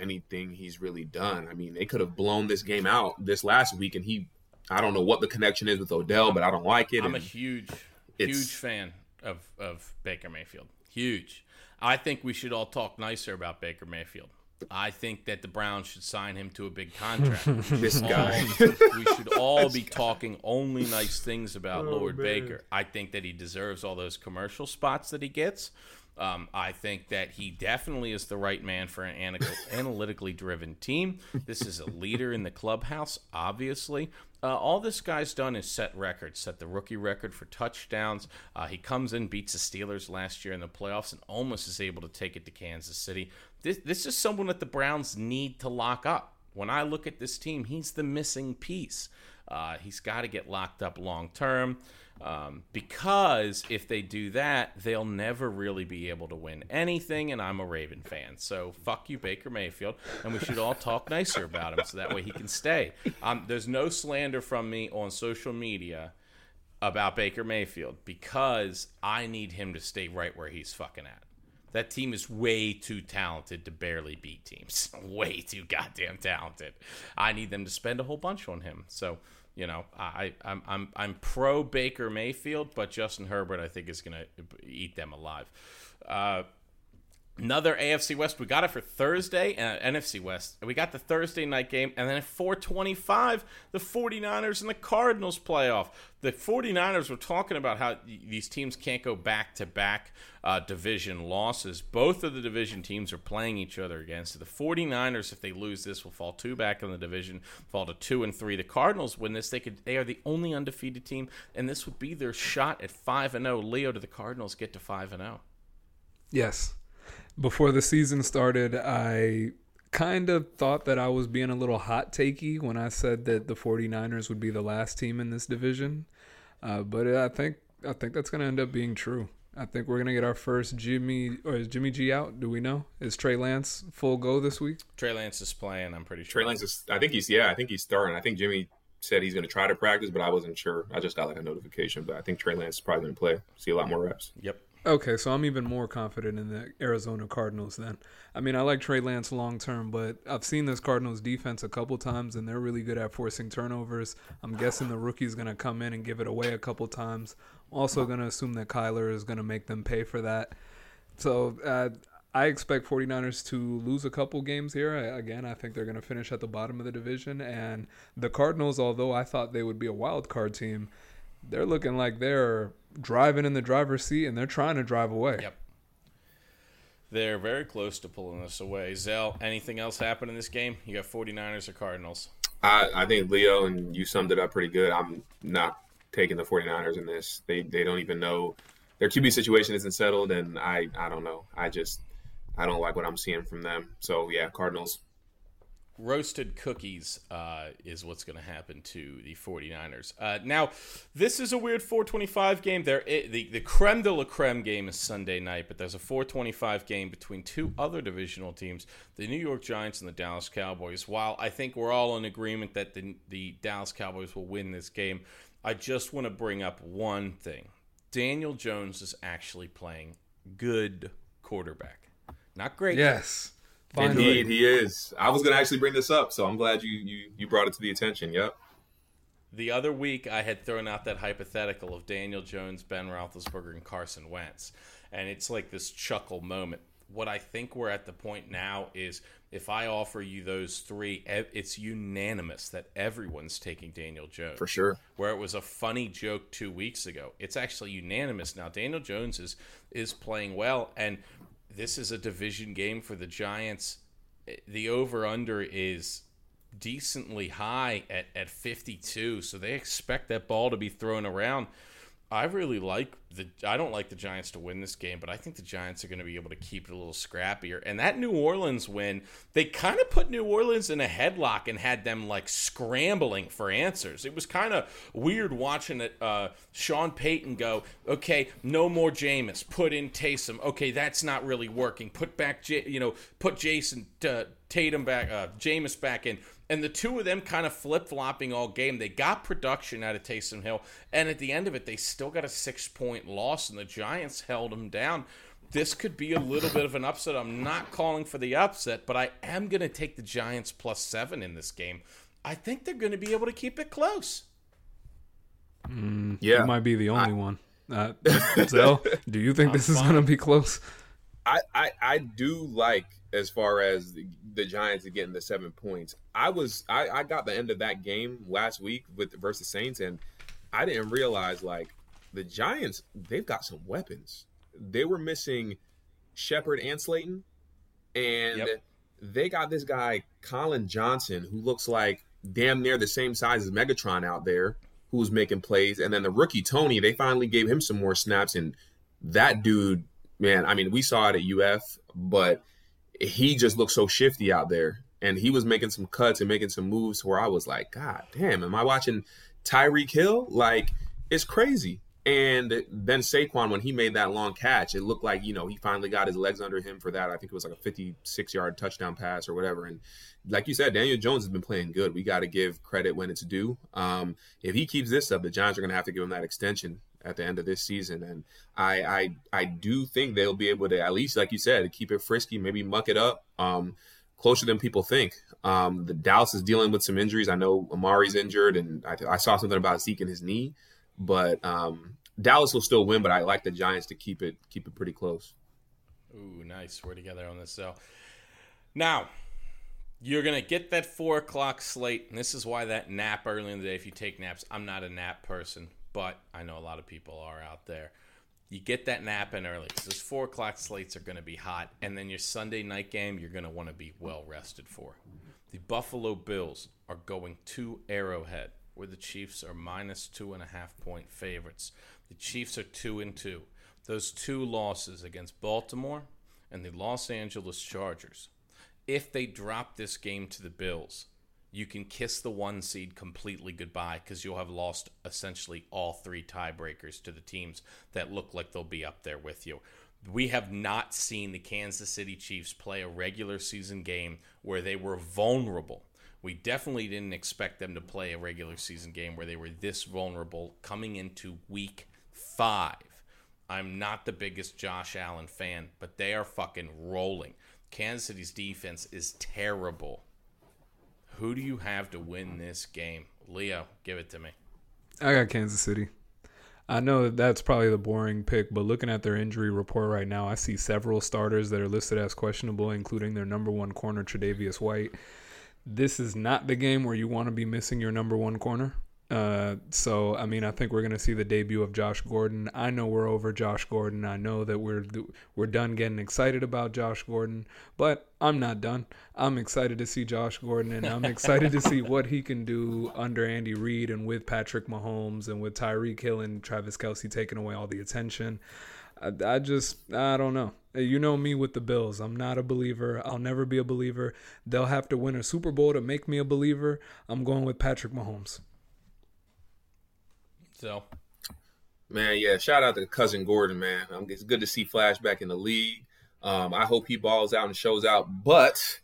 anything he's really done. I mean, they could have blown this game out this last week, and he, I don't know what the connection is with Odell, but I don't like it. I'm a huge, huge fan of, of Baker Mayfield. Huge. I think we should all talk nicer about Baker Mayfield. I think that the Browns should sign him to a big contract. this guy. we should all be talking only nice things about Oh, Lord Baker. I think that he deserves all those commercial spots that he gets. Um, I think that he definitely is the right man for an analytical, analytically driven team. This is a leader in the clubhouse, obviously. Uh, all this guy's done is set records, set the rookie record for touchdowns. Uh, he comes in, beats the Steelers last year in the playoffs, and almost is able to take it to Kansas City. This, this is someone that the Browns need to lock up. When I look at this team, he's the missing piece. Uh, he's got to get locked up long term um, because if they do that, they'll never really be able to win anything. And I'm a Raven fan, so fuck you, Baker Mayfield, and we should all talk nicer about him so that way he can stay. Um, there's no slander from me on social media about Baker Mayfield because I need him to stay right where he's fucking at. That team is way too talented to barely beat teams. way too goddamn talented. I need them to spend a whole bunch on him. So, you know, I, I'm I'm I'm pro Baker Mayfield, but Justin Herbert I think is gonna eat them alive. Uh, Another AFC West. We got it for Thursday, uh, NFC West. We got the Thursday night game, and then at 425, the 49ers and the Cardinals playoff. The 49ers were talking about how these teams can't go back to back division losses. Both of the division teams are playing each other again. So The 49ers, if they lose this, will fall two back in the division, fall to two and three. The Cardinals win this. They could they are the only undefeated team, and this would be their shot at five and zero. Leo, do the Cardinals get to five and zero? Yes before the season started, I kind of thought that I was being a little hot takey when I said that the 49ers would be the last team in this division. Uh, but I think I think that's going to end up being true. I think we're gonna get our first Jimmy or is Jimmy G out? Do we know? Is Trey Lance full go this week? Trey Lance is playing. I'm pretty sure. Trey Lance is. I think he's. Yeah, I think he's starting. I think Jimmy said he's going to try to practice, but I wasn't sure. I just got like a notification, but I think Trey Lance is probably going to play. See a lot more reps. Yep. Okay, so I'm even more confident in the Arizona Cardinals then. I mean, I like Trey Lance long term, but I've seen this Cardinals defense a couple times, and they're really good at forcing turnovers. I'm guessing the rookie's going to come in and give it away a couple times. Also, going to assume that Kyler is going to make them pay for that. So uh, I expect 49ers to lose a couple games here. I, again, I think they're going to finish at the bottom of the division. And the Cardinals, although I thought they would be a wild card team, they're looking like they're driving in the driver's seat and they're trying to drive away. Yep. They're very close to pulling us away. Zel, anything else happen in this game? You got 49ers or Cardinals? I, I think Leo and you summed it up pretty good. I'm not taking the 49ers in this. They they don't even know their QB situation isn't settled and I I don't know. I just I don't like what I'm seeing from them. So yeah, Cardinals roasted cookies uh, is what's going to happen to the 49ers. Uh, now, this is a weird 425 game. There, the, the creme de la creme game is Sunday night, but there's a 425 game between two other divisional teams, the New York Giants and the Dallas Cowboys. While I think we're all in agreement that the, the Dallas Cowboys will win this game, I just want to bring up one thing. Daniel Jones is actually playing good quarterback. Not great. Yes. Finally. Indeed, he is. I was going to actually bring this up, so I'm glad you, you you brought it to the attention. Yep. The other week, I had thrown out that hypothetical of Daniel Jones, Ben Roethlisberger, and Carson Wentz, and it's like this chuckle moment. What I think we're at the point now is if I offer you those three, it's unanimous that everyone's taking Daniel Jones. For sure. Where it was a funny joke two weeks ago, it's actually unanimous now. Daniel Jones is is playing well, and this is a division game for the Giants. The over under is decently high at, at 52, so they expect that ball to be thrown around. I really like the. I don't like the Giants to win this game, but I think the Giants are going to be able to keep it a little scrappier. And that New Orleans win, they kind of put New Orleans in a headlock and had them like scrambling for answers. It was kind of weird watching it. Uh, Sean Payton go, okay, no more Jameis, put in Taysom. Okay, that's not really working. Put back, J- you know, put Jason uh, Tatum back, uh, Jameis back in and the two of them kind of flip flopping all game. They got production out of Taysom Hill, and at the end of it, they still got a six point loss, and the Giants held them down. This could be a little bit of an upset. I'm not calling for the upset, but I am going to take the Giants plus seven in this game. I think they're going to be able to keep it close. Mm, yeah, you might be the only I, one. Uh, Zel, do you think I'm this is going to be close? I, I, I do like as far as the, the Giants getting the seven points. I was I, I got the end of that game last week with versus Saints, and I didn't realize like the Giants they've got some weapons. They were missing Shepard and Slayton, and yep. they got this guy Collin Johnson who looks like damn near the same size as Megatron out there, who was making plays, and then the rookie Toney they finally gave him some more snaps, and that dude, man, I mean we saw it at UF, but he just looked so shifty out there. And he was making some cuts and making some moves where I was like, God damn, am I watching Tyreek Hill? Like, it's crazy. And then Saquon, when he made that long catch, it looked like, you know, he finally got his legs under him for that. I think it was like a 56 yard touchdown pass or whatever. And like you said, Daniel Jones has been playing good. We got to give credit when it's due. Um, if he keeps this up, the Giants are going to have to give him that extension at the end of this season. And I, I, I do think they'll be able to, at least, like you said, keep it frisky, maybe muck it up. Um, closer than people think. Um, the Dallas is dealing with some injuries. I know Amari's injured, and I, I saw something about Zeke and his knee. But um, Dallas will still win, but I like the Giants to keep it keep it pretty close. Ooh, nice. We're together on this. So now you're gonna get that four o'clock slate, and this is why that nap early in the day. If you take naps, I'm not a nap person, but I know a lot of people are out there. You get that nap in early because those four o'clock slates are going to be hot, and then your Sunday night game you're going to want to be well rested for. The Buffalo Bills are going to Arrowhead where the Chiefs are minus two and a half point favorites. The Chiefs are two and two. Those two losses against Baltimore and the Los Angeles Chargers. If they drop this game to the Bills, you can kiss the one seed completely goodbye because you'll have lost essentially all three tiebreakers to the teams that look like they'll be up there with you. We have not seen the Kansas City Chiefs play a regular season game where they were vulnerable we definitely didn't expect them to play a regular season game where they were this vulnerable coming into week five. I'm not the biggest Josh Allen fan, but they are fucking rolling. Kansas City's defense is terrible. Who do you have to win this game? Leo, give it to me. I got Kansas City. I know that that's probably the boring pick, but looking at their injury report right now, I see several starters that are listed as questionable, including their number one corner, Tre'Davious White this is not the game where you want to be missing your number one corner. Uh, so I mean, I think we're to see the debut of Josh Gordon. I know we're over Josh Gordon. I know that we're we're done getting excited about Josh Gordon, but I'm not done. I'm excited to see Josh Gordon, and I'm excited to see what he can do under Andy Reid and with Patrick Mahomes and with Tyreek Hill and Travis Kelce taking away all the attention. I, I just I don't know. You know me with the Bills. I'm not a believer. I'll never be a believer. They'll have to win a Super Bowl to make me a believer. I'm going with Patrick Mahomes. So, man, yeah, shout out to cousin Gordon, man. Um, it's good to see Flash back in the league. Um, I hope he balls out and shows out, but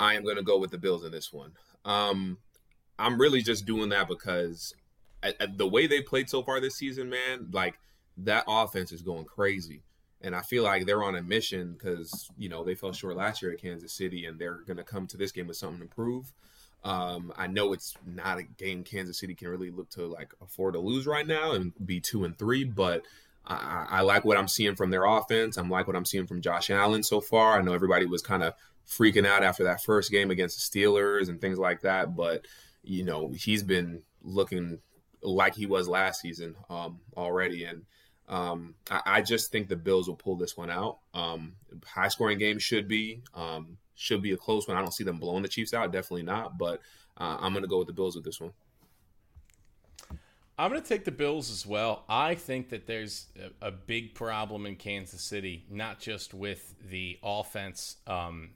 I am going to go with the Bills in this one. Um, I'm really just doing that because at, at the way they played so far this season, man, like that offense is going crazy. And I feel like they're on a mission because, you know, they fell short last year at Kansas City and they're going to come to this game with something to prove. Um, I know it's not a game Kansas City can really look to like afford to lose right now and be two and three, but I, I like what I'm seeing from their offense. I'm like what I'm seeing from Josh Allen so far. I know everybody was kind of freaking out after that first game against the Steelers and things like that, but you know he's been looking like he was last season um, already, and um, I, I, just think the Bills will pull this one out. Um, high scoring game should be um, should be a close one. I don't see them blowing the Chiefs out. Definitely not. But uh, I'm going to go with the Bills with this one. I'm going to take the Bills as well. I think that there's a, a big problem in Kansas City, not just with the offense um,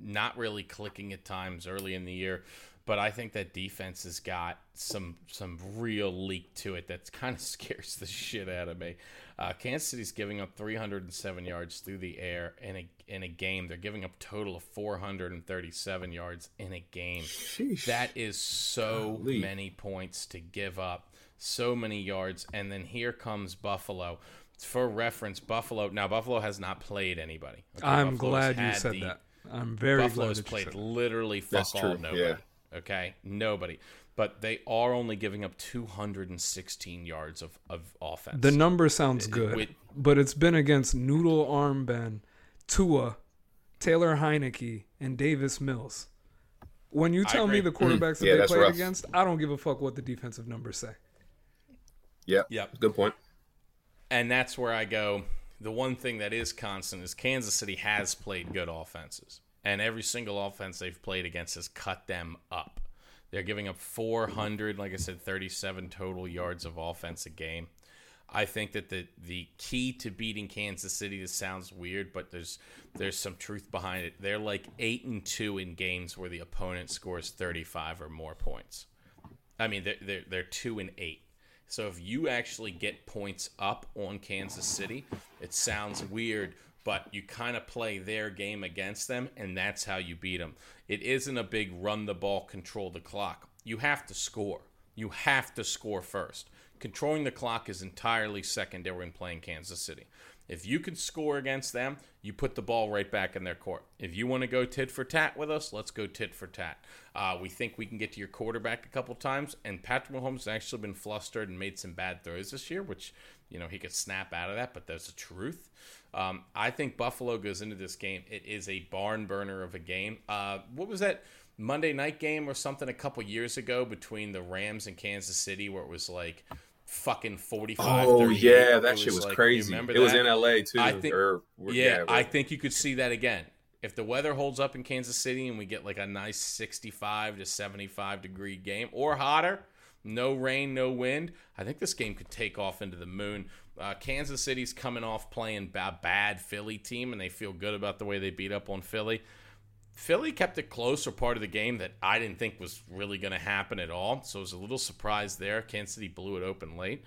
not really clicking at times early in the year, but I think that defense has got some some real leak to it that kind of scares the shit out of me. Uh, Kansas City's giving up 307 yards through the air in a in a game. They're giving up a total of 437 yards in a game. Sheesh. That is so Golly. many points to give up, so many yards, and then here comes Buffalo. For reference, Buffalo now Buffalo has not played anybody. Okay, I'm Buffalo's glad you said the, that. I'm very Buffalo's played literally fuck That's all true. nobody. Yeah. Okay, nobody. But they are only giving up 216 yards of, of offense. The number sounds good, With, but it's been against Noodle Arm Ben, Tua, Taylor Heinicke, and Davis Mills. When you tell me the quarterbacks mm. that yeah, they played rough. against, I don't give a fuck what the defensive numbers say. Yeah. Yep. Good point. And that's where I go. The one thing that is constant is Kansas City has played good offenses and every single offense they've played against has cut them up. They're giving up 400, like I said, 37 total yards of offense a game. I think that the the key to beating Kansas City. This sounds weird, but there's there's some truth behind it. They're like eight and two in games where the opponent scores 35 or more points. I mean, they're they're, they're two and eight So if you actually get points up on Kansas City, it sounds weird, but you kind of play their game against them, and that's how you beat them. It isn't a big run the ball, control the clock. You have to score. You have to score first. Controlling the clock is entirely secondary when playing Kansas City. If you can score against them, you put the ball right back in their court. If you want to go tit for tat with us, let's go tit for tat. Uh, we think we can get to your quarterback a couple times, and Patrick Mahomes has actually been flustered and made some bad throws this year, which you know he could snap out of that, but there's the truth. Um, I think Buffalo goes into this game. It is a barn burner of a game. Uh, what was that Monday night game or something a couple years ago between the Rams and Kansas City, where it was like fucking 45 Oh 38. yeah, that shit was like- crazy. remember It was in L.A. too. I think- or, yeah, I think you could see that again. If the weather holds up in Kansas City and we get like a nice 65 to 75 degree game or hotter, no rain, no wind, I think this game could take off into the moon. Uh, Kansas City's coming off playing a bad Philly team and they feel good about the way they beat up on Philly. Philly kept it close for part of the game that I didn't think was really going to happen at all. So I was a little surprised there. Kansas City blew it open late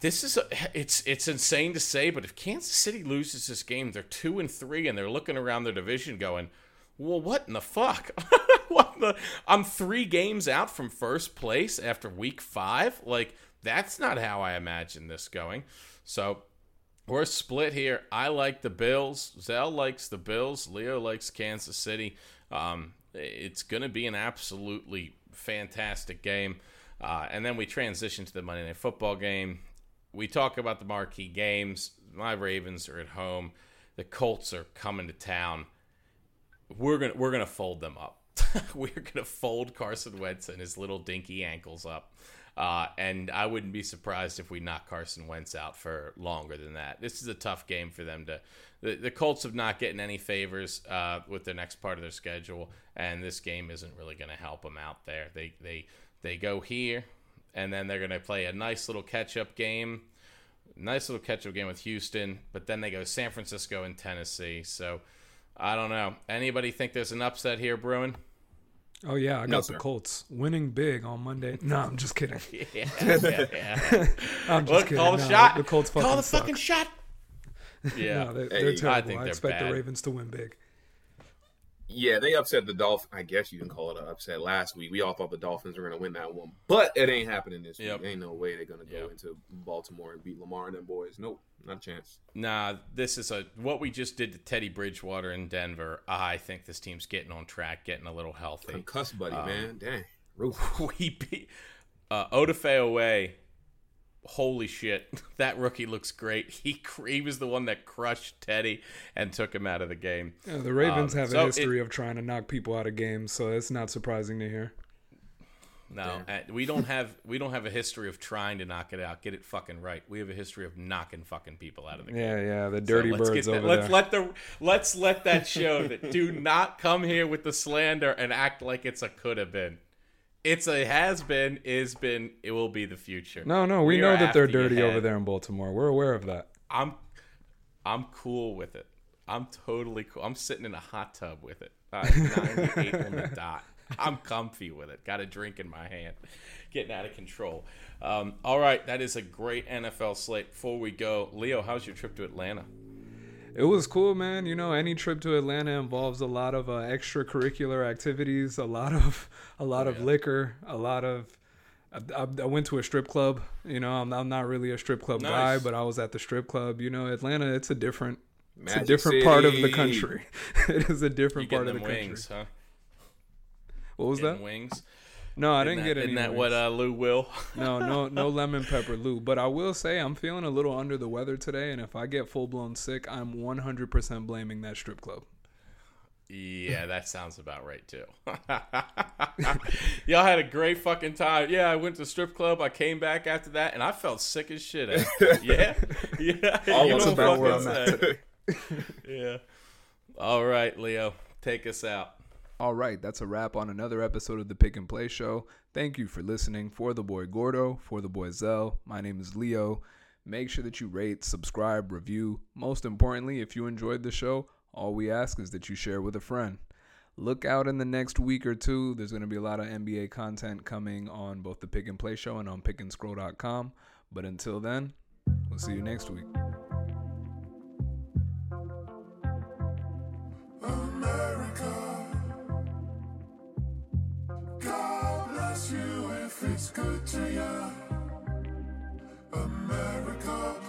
this is a, it's it's insane to say, but if Kansas City loses this game, they're two and three, and they're looking around their division going, "Well, what in the fuck? what the? I'm three games out from first place after week five. Like that's not how I imagine this going." So we're split here. I like the Bills. Zel likes the Bills. Leo likes Kansas City. Um, it's going to be an absolutely fantastic game. Uh, and then we transition to the Monday Night Football game. We talk about the marquee games. My Ravens are at home. The Colts are coming to town. We're gonna we're gonna fold them up. we're gonna fold Carson Wentz and his little dinky ankles up. Uh, and I wouldn't be surprised if we knock Carson Wentz out for longer than that. This is a tough game for them to. The, the Colts have not getting any favors uh, with the next part of their schedule, and this game isn't really going to help them out there. They they they go here, and then they're going to play a nice little catch up game, nice little catch up game with Houston, but then they go San Francisco and Tennessee. So I don't know. Anybody think there's an upset here, Bruin? Oh yeah, I got No, the. Colts winning big on Monday. No, I'm just kidding. Yeah, yeah, yeah. I'm just Look, kidding. call the No, shot. The Colts fucking call the suck. fucking shot. Yeah, No, they're, Hey, they're I terrible. I, think they're expect bad. the Ravens to win big. Yeah, they upset the Dolphins. I guess you can call it an upset last week. We all thought the Dolphins were going to win that one, but it ain't happening this Yep. week. Ain't no way they're going to go Yep. into Baltimore and beat Lamar and them boys. Nope, not a chance. Nah, this is a what we just did to Teddy Bridgewater in Denver. I think this team's getting on track, getting a little healthy. Concussed, buddy, Um, man. Dang. Roof. we beat uh, Odafe Oweh. Holy shit, that rookie looks great. He he was the one that crushed Teddy and took him out of the game. Yeah, the Ravens Um, have so a it- history of trying to knock people out of games, so it's not surprising to hear. No, uh, we don't have we don't have a history of trying to knock it out. Get it fucking right. We have a history of knocking fucking people out of the game. Yeah, yeah, the So dirty let's birds get that- over let's there. let the let's let that show that do not come here with the slander and act like it's a could have been. It's a has been, is been, it will be the future. no, no, we, We know that they're dirty over there in Baltimore. We're aware of that. I'm I'm cool with it. I'm totally cool. I'm sitting in a hot tub with it. Uh, 98 on the dot. I'm comfy with it. Got a drink in my hand. Getting out of control. Um, all right, that is a great NFL slate. Before we go, Leo, how's your trip to Atlanta? It was cool, man. You know, any trip to Atlanta involves a lot of uh, extracurricular activities, a lot of a lot of liquor, a lot of. I, I, went to a strip club. You know, I'm, I'm not really a strip club guy, but I was at the strip club. You know, Atlanta, it's a different, it's a Magic different part of the country. it is a different part of the them country. huh? What was Getting that? wings. No, I didn't that- get any. Isn't that what uh, Lou Will? no, no, no lemon pepper Lou. But I will say I'm feeling a little under the weather today, and if I get full blown sick, I'm 100% blaming that strip club. Yeah, that sounds about right too. Y'all had a great fucking time. Yeah, I went to strip club. I came back after that, and I felt sick as shit. After. yeah, yeah. All you know about where I'm I'm yeah. All right, Leo, take us out. All right, that's a wrap on another episode of the Pick and Play Show. Thank you for listening. For the boy Gordo, for the boy Zel, my name is Leo. Make sure that you rate, subscribe, review. Most importantly, if you enjoyed the show, all we ask is that you share with a friend. look out in the next week or two. There's going to be a lot of NBA content coming on both the Pick and Play Show and on pickandscroll.com. But until then, we'll see you next week. good to you, America.